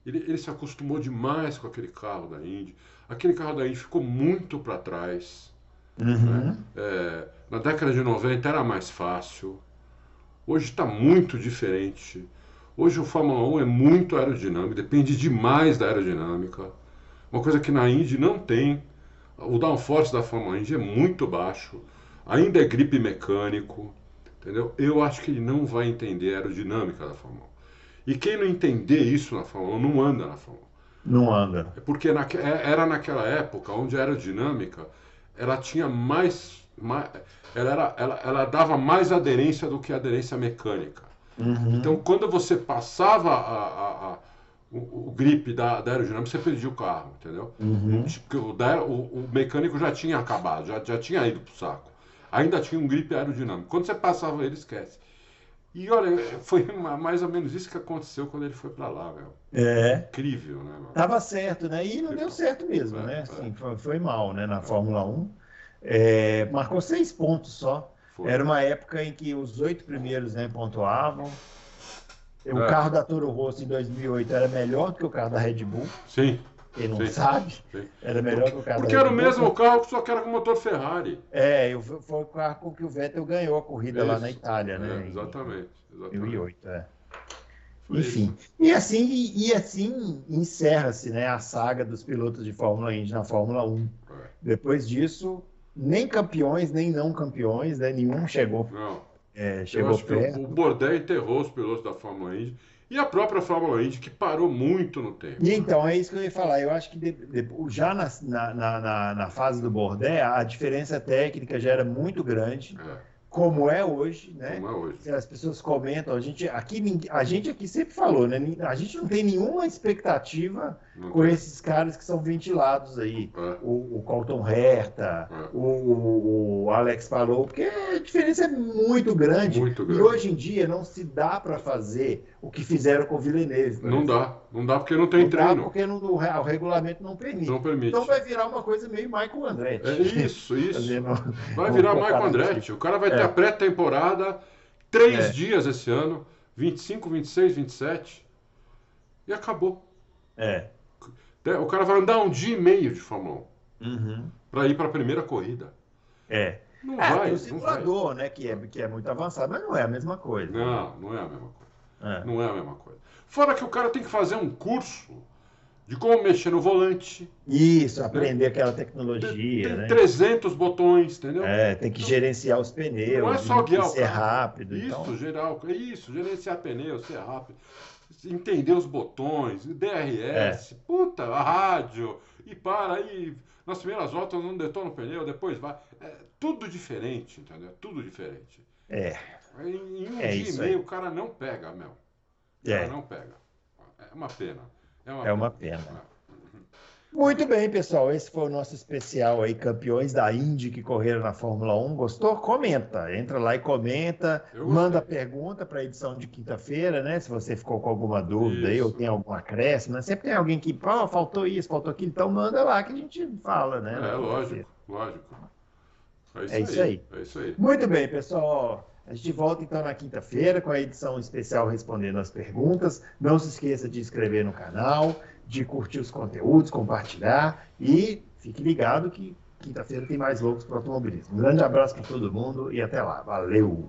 Speaker 2: Ele, ele se acostumou demais com aquele carro da Indy. Aquele carro da Indy ficou muito para trás.
Speaker 1: Uhum.
Speaker 2: Né? É, na década de 90 era mais fácil. Hoje está muito diferente. Hoje o Fórmula 1 é muito aerodinâmico, depende demais da aerodinâmica. Uma coisa que na Indy não tem. O downforce da Fórmula Indy é muito baixo. Ainda é gripe mecânico. Entendeu? Eu acho que ele não vai entender a aerodinâmica da Fórmula 1. E quem não entender isso na Fórmula 1 não anda na Fórmula
Speaker 1: 1. Não anda.
Speaker 2: É porque naque, é, era naquela época onde a aerodinâmica ela tinha mais, mais ela, era, ela, ela dava mais aderência do que aderência mecânica.
Speaker 1: Uhum.
Speaker 2: Então, quando você passava a, a, a, o, o grip da, da aerodinâmica, você perdia o carro, entendeu?
Speaker 1: Uhum.
Speaker 2: O, o, o, mecânico já tinha acabado, já, já tinha ido pro saco. Ainda tinha um grip aerodinâmico. Quando você passava ele, esquece. E olha, foi mais ou menos isso que aconteceu quando ele foi para lá, velho.
Speaker 1: É.
Speaker 2: Incrível, né? Mano?
Speaker 1: Tava certo, né? E não deu certo mesmo, é, né? Assim, foi, foi, mal, né? Na Fórmula 1. É, marcou seis pontos só. Foi. Era uma época em que os oito primeiros né, pontuavam. O é. carro da Toro Rosso em 2008 era melhor do que o carro da Red Bull.
Speaker 2: Sim.
Speaker 1: Quem não
Speaker 2: sim,
Speaker 1: sabe,
Speaker 2: sim.
Speaker 1: era melhor que o carro
Speaker 2: Porque era o mesmo carro, só que era com motor Ferrari.
Speaker 1: É, foi o carro com que o Vettel ganhou a corrida Isso. lá na Itália, né?
Speaker 2: É, exatamente. exatamente.
Speaker 1: 2008, é. Enfim, e assim, e assim encerra-se né, a saga dos pilotos de Fórmula Indy na Fórmula 1.
Speaker 2: É.
Speaker 1: Depois disso, nem campeões, nem não campeões, né, nenhum chegou,
Speaker 2: não.
Speaker 1: É, chegou perto.
Speaker 2: O Bordet enterrou os pilotos da Fórmula Indy e a própria Fórmula Indy, que parou muito no tempo.
Speaker 1: E então, é isso que eu ia falar. Eu acho que de, de, já na, na, na, na, fase do Bordet, a diferença técnica já era muito grande.
Speaker 2: É
Speaker 1: como é hoje, né?
Speaker 2: Como é hoje.
Speaker 1: As pessoas comentam, a gente aqui, a gente aqui sempre falou, né? A gente não tem nenhuma expectativa não com tem. esses caras que são ventilados aí.
Speaker 2: É.
Speaker 1: O, o Colton Herta, é. o, o, Alex falou, porque a diferença é muito grande.
Speaker 2: Muito grande.
Speaker 1: E hoje em dia não se dá para fazer o que fizeram com o Villeneuve.
Speaker 2: Não exemplo. dá. Não dá porque não tem não treino.
Speaker 1: Dá porque não, o, o regulamento não permite.
Speaker 2: Não permite.
Speaker 1: Então vai virar uma coisa meio Michael Andretti.
Speaker 2: É isso, isso. vai virar Michael Andretti. O cara vai ter é. a pré-temporada, três é. dias esse ano, 25, 26, 27, e acabou.
Speaker 1: É.
Speaker 2: O cara vai andar um dia e meio de Fórmula
Speaker 1: 1 uhum.
Speaker 2: para ir para a primeira corrida.
Speaker 1: É.
Speaker 2: Não é, vai.
Speaker 1: Tem o simulador, né? Que é, que é muito avançado, mas não é a mesma coisa.
Speaker 2: Não, não é a mesma coisa.
Speaker 1: É.
Speaker 2: Não é a mesma coisa. Fora que o cara tem que fazer um curso de como mexer no volante.
Speaker 1: Isso, aprender né? aquela tecnologia,
Speaker 2: tem, tem
Speaker 1: né?
Speaker 2: 300 botões, entendeu?
Speaker 1: É, tem que então, gerenciar os pneus.
Speaker 2: Não é só guiar o
Speaker 1: ser rápido.
Speaker 2: Isso,
Speaker 1: então...
Speaker 2: geral, isso, gerenciar pneu, ser rápido. Entender os botões, DRS, é. puta, a rádio, e para aí. Nas primeiras voltas não detona o pneu, depois vai. É tudo diferente, entendeu? Tudo diferente.
Speaker 1: É.
Speaker 2: Em, um é dia e meio o cara não pega, meu. O cara
Speaker 1: é.
Speaker 2: não pega. É uma pena. É uma
Speaker 1: é
Speaker 2: pena.
Speaker 1: Uma pena. Muito bem, pessoal. Esse foi o nosso especial aí, campeões da Indy que correram na Fórmula 1. Gostou? Comenta. Entra lá e comenta. Manda pergunta para a edição de quinta-feira, né? Se você ficou com alguma dúvida isso. aí ou tem algum acréscimo. Né? Sempre tem alguém que, oh, faltou isso, faltou aquilo. Então manda lá que a gente fala, né?
Speaker 2: É, lógico, lógico.
Speaker 1: É isso, é isso aí.
Speaker 2: aí. É isso aí.
Speaker 1: Muito bem, pessoal. A gente volta então na quinta-feira com a edição especial respondendo as perguntas. Não se esqueça de inscrever no canal, de curtir os conteúdos, compartilhar e fique ligado que quinta-feira tem mais loucos para automobilismo. Um grande abraço para todo mundo e até lá. Valeu!